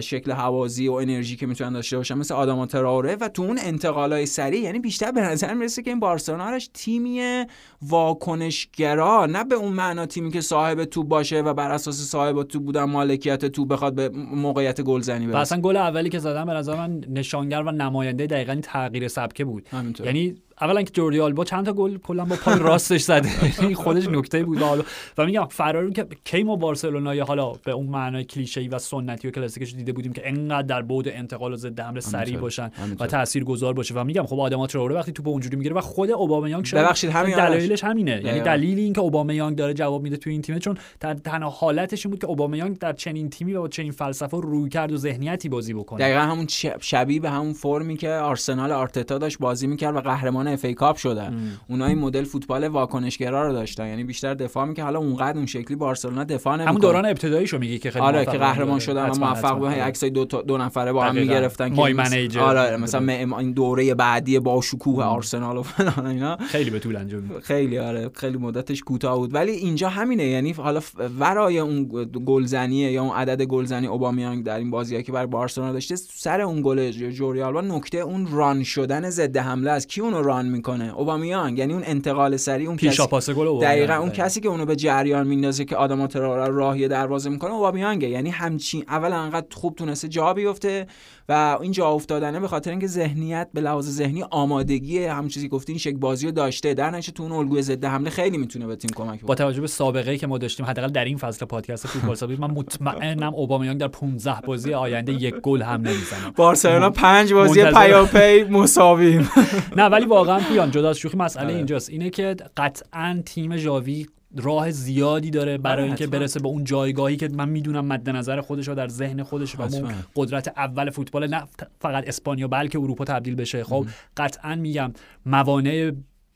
شکل حوازی و انرژی که می‌تونن داشته باشن مثل آداما تراوره و تو اون انتقالای سریع. یعنی بیشتر به نظر می‌رسه که این بارسلونا هرش تیمی واکنشگرا نه به اون معنا تیمی که صاحب توپ باشه و بر اساس صاحب توپ بودن مالکیت توپ بخواد به موقعیت گلزنی و برسه اصلا گل اولی که زدم به نظر من نشانگر و نماینده دقیقا تغییر سبکه بود. همینطور. یعنی اولا که جوردی آلبا چند تا گل کلا با پای راستش زده. یعنی خودش نکته بود. حالا و میگم فرار که کی ما بارسلونا یا حالا به اون معنای کلیشه‌ای و سنتی و کلاسیکش دیده بودیم که انقدر در بعد انتقال و ضد حمله سریع باشن و تاثیرگذار باشه. و میگم خب آدمات تراوره وقتی توپ اونجوری می‌گیره و خود اوبامیانگ شاید ببخشید همین دلایلش همینه. یعنی دلیل اینکه اوبامیانگ داره جواب میده تو این تیم چون تنها حالتش این بود که اوبامیانگ در چنین تیمی و با چنین فلسفه روی کرد و ذهنیتی بازی بکنه. دقیقا همون شبیه به همون فرمی که آرسنال آرتتا داشت بازی می‌کرد و قهرمان اف ای کاپ شدن. اونا این مدل فوتبال واکنشگرا رو داشتن. یعنی بیشتر دفاع می‌کرد. حالا اونقدر اون شکلی بارسلونا دفاع نمی‌کنه. همون دوران ابتداییشو میگی که خیلی آره که قهرمان شدن و موفق بودن. عکسای دو تا دو نفره با هم می‌گرفتن مای منیجر. آره مثلا این دوره بعدی با شکوه آرسنال و فلان اینا. خیلی به طول انجام خیلی آره خیلی مدتش کوتاه بود. ولی اینجا همینه. یعنی حالا ورای اون گلزنیه یا اون عدد گلزنی اوبامیانگ در این بازیایی که برای بارسلونا داشته سر اون گل جوری آلبا نکته اون ران شدن ضد حمله است. کی اونو ران می‌کنه. اوبامیانگ یعنی اون انتقال سری اون پیشا پاس گل دقیقاً اون کسی که اونو به جریان میندازه که آدم تراره راهی دروازه می‌کنه اوبامیانگه. یعنی همچین اول انقدر خوب تونسته جا بیفته. و این جا افتادنه به خاطر اینکه ذهنیت به لحاظ ذهنی آمادگی هم چیزی گفتین شک بازی رو داشته. در نتیجه تو اون الگوی ضد حمله خیلی می‌تونه به تیم کمک با توجه به سابقه ای که ما داشتیم حداقل در این فصل پادکست فوتبال سابق من مطمئنم اوبامیانگ در 15 بازی آینده یک گل هم نمی‌زنه بارسلونا 5 بازی پیاپی مساویم. نه ولی واقعا پویان جدا از شوخی مسئله اینجاست. اینه که قطعا تیم ژاوی راه زیادی داره برای آره، اینکه برسه به اون جایگاهی که من می‌دونم مد نظر خودش رو در ذهن خودش و اون قدرت اول فوتبال نه فقط اسپانیا بلکه اروپا تبدیل بشه. خب قطعا میگم موانع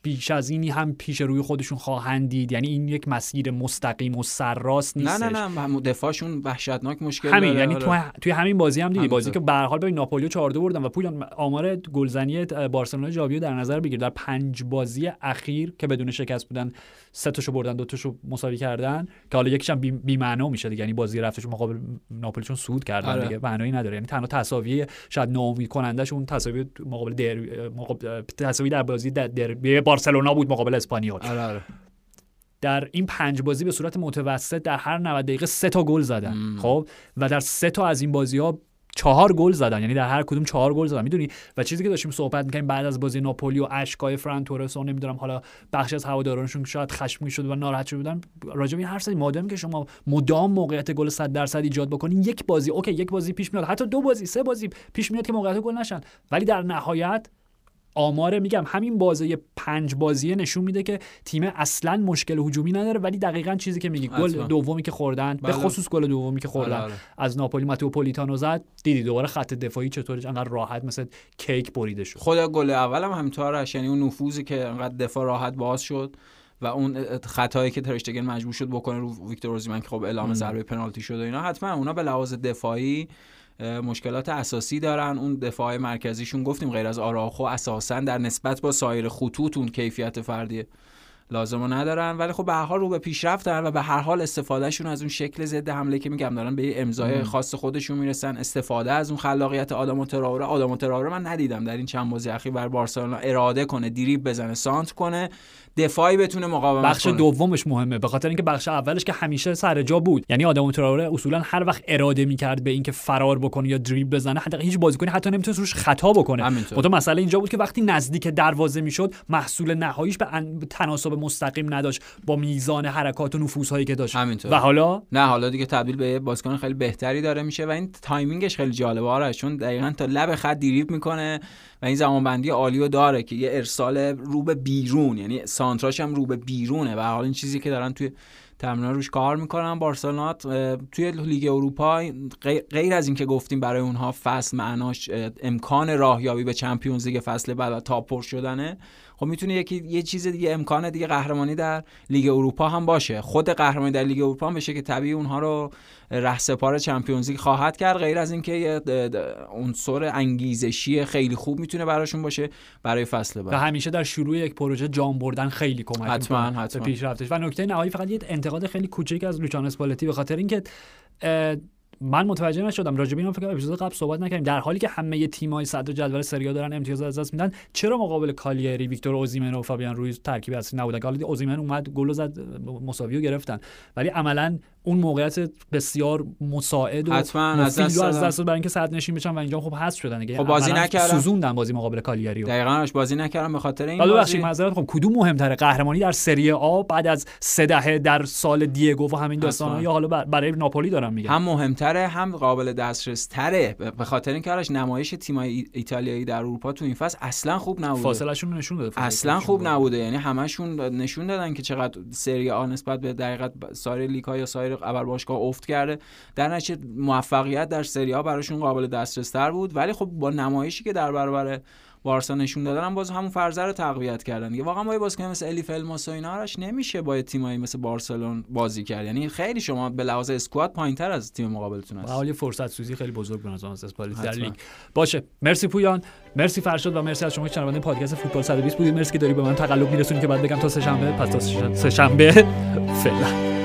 بیش از اینی هم پیش روی خودشون خواهند دید. یعنی این یک مسیر مستقیم و سرراست نیست نه نه نه دفاعشون وحشتناک مشکل همین داره. یعنی تو توی همین بازی هم دیدی بازی که به هر حال ببین ناپولیو 4 بردن و پویان آمار گلزنی بارسلونا جاویو در نظر بگیر. در پنج بازی اخیر که بدون شکست بودن سه تاشو بردن دو تاشو مساوی کردن که حالا یکیش هم بی, معنا میشه دیگه. یعنی بازی رفتشون مقابل ناپولی چون سود کردن آره. دیگه. معنایی نداره. یعنی تنها تساوی شاید ناامید کنندش اون تساوی مقابل در مقابل تساوی در بازی در, در بارسلونا بود مقابل اسپانیول. آره آره. در این پنج بازی به صورت متوسط در هر 90 دقیقه سه تا گل زدن. خب؟ و در سه تا از این بازی ها چهار گل زدن. یعنی در هر کدوم چهار گل زدن. می‌دونی؟ و چیزی که داشتیم صحبت می‌کنیم بعد از بازی ناپولی و اشکای فران تورس و نمی‌دونم حالا بخش از هوادارانشون شاید خشمگین شده و ناراحت شده بودن راجع به این حرف زدیم. مادام که شما مدام موقعیت گل 100 درصد ایجاد بکنین یک بازی اوکی یک بازی پیش میاد. حتی دو بازی سه بازی پیش میاد که موقعیت گل نشن. ولی در نهایت آمار میگم همین بازی پنج بازیه نشون میده که تیم اصلا مشکل هجومی نداره ولی دقیقا چیزی که میگی گل دومی که خوردن به بله. خصوص گل دومی که خوردن. بله، بله. از ناپولی ماتو پولیتانو زد دیدی دوباره خط دفاعی چطور انقدر راحت مثل کیک بریده شد. خود گل اولم هم همینطورش یعنی اون نفوذی که انقدر دفاع راحت باز شد و اون خطایی که ترشتگن مجبور شد بکنه رو ویکتور اوزیمن که خب اعلام ضربه پنالتی شد و اینا حتما اونا به لحاظ دفاعی مشکلات اساسی دارن. اون دفاع مرکزیشون گفتیم غیر از آراخو اساسا در نسبت با سایر خطوط اون کیفیت فردی لازم ندارن. ولی خب به هر حال رو به پیشرفت دارن و به هر حال استفادهشون از اون شکل ضد حمله که میگم دارن به امضای خاص خودشون می‌رسن. استفاده از اون خلاقیت آدم تراوره. آدم تراوره من ندیدم در این چند بازی اخیر بر بارسلونا اراده کنه دریب بزنه سانت کنه. دفاعی بتونه مقاومت بخش کنه. دومش مهمه. به خاطر اینکه بخش اولش که همیشه سر جا بود. یعنی آداما تراوره اصولا هر وقت اراده می‌کرد به اینکه فرار بکنه یا دریبل بزنه حتی هیچ بازیکنی حتی نمی‌تونه روش خطا بکنه. تو مسئله اینجا بود که وقتی نزدیک دروازه می‌شد محصول نهاییش به تناسب مستقیم نداشت. با میزان حرکات و نفوذهایی که داشت. همینطور. و حالا؟ نه حالا دیگه تبدیل به بازیکن خیلی بهتری داره میشه و این timing ش خیلی جالبه. آره چون دقیقا تا لب خط دریبل می‌کنه. و این زمانبندی عالی رو داره که یه ارسال رو به بیرون یعنی سانتراش هم رو به بیرونه و حال این چیزی که دارن توی تمرین روش کار می‌کنن. بارسلونا توی لیگ اروپا غیر از اینکه گفتیم برای اونها فصل معناش امکان راهیابی به Champions League فصل بعد و top four شدنه خب می‌تونه یکی یه چیز دیگه امکان دیگه قهرمانی در لیگ اروپا هم باشه. خود قهرمانی در لیگ اروپا هم بشه که طبیعی اونها رو رهسپار Champions League خواهد کرد. غیر از اینکه یه عنصر انگیزشی خیلی خوب می‌تونه براشون باشه برای فصل بعد. و همیشه در شروع یک پروژه جام بردن خیلی کمک حتما حتما. پیشرفتش. و نکته نهایی فقط یه انتقاد خیلی کوچیک از لوچان اسپالتی به خاطر اینکه من متوجه نشدم راجع به این فکر اپیزود قبل صحبت نکردیم. در حالی که همه تیم‌های صدر جدول سری دارن امتیاز از دست میدن چرا مقابل کالیری ویکتور اوزیمن و فابیان رویز ترکیب اصلی نبودن حالا اوزیمن اومد گل زد مساوی گرفتن. ولی عملا اون موقعیت بسیار مساعد و حتما از دست از دست برای اینکه صد نشین بشن و اینجا خب حذف شدن دیگه. خب بازی نکردن. سوزوندن بازی مقابل کالیاری دقیقاً بازی نکردن به خاطر این بازی. معذرت خب کدوم مهمتره؟ قهرمانی در سری آ بعد از سه دهه در سال دیگو و همین داستانا یا حالا برای ناپولی دارم میگم. هم مهمتره هم قابل دسترس تره به خاطر اینکه آرش نمایش تیم‌های ایتالیایی در اروپا تو این فصل اصلا خوب نبوده. فاصلهشون نشون داده اصلا خوب نبوده. یعنی همشون نشون دادن که چقدر سری آ نسبت به دقیقاً سایر لیگ یا سایر باشگاه افت کرده. در نتیجه موفقیت در سری ها براشون قابل دسترس تر بود. ولی خب با نمایشی که در برابر بارسا نشون دادن باز همون فرضه رو تقویت کردن. دیگه واقعا با یه بازیکن مثل الی فلماس و اینا نمیشه با تیمایی مثل بارسلون بازی کرد. یعنی خیلی شما به لحاظ اسکواد پایینتر از تیم مقابلتون هست. حالی فرصت سوزی خیلی بزرگ به نظر اسپالیت در لیگ. باشه. مرسی پویان. مرسی فرشاد و مرسی از شما که شنونده پادکست فوتبال 120 بودید. مرسی که داری به من تقلب میرسونید که بعد بگم تا سه شنبه پس تا سه شنبه فعلا.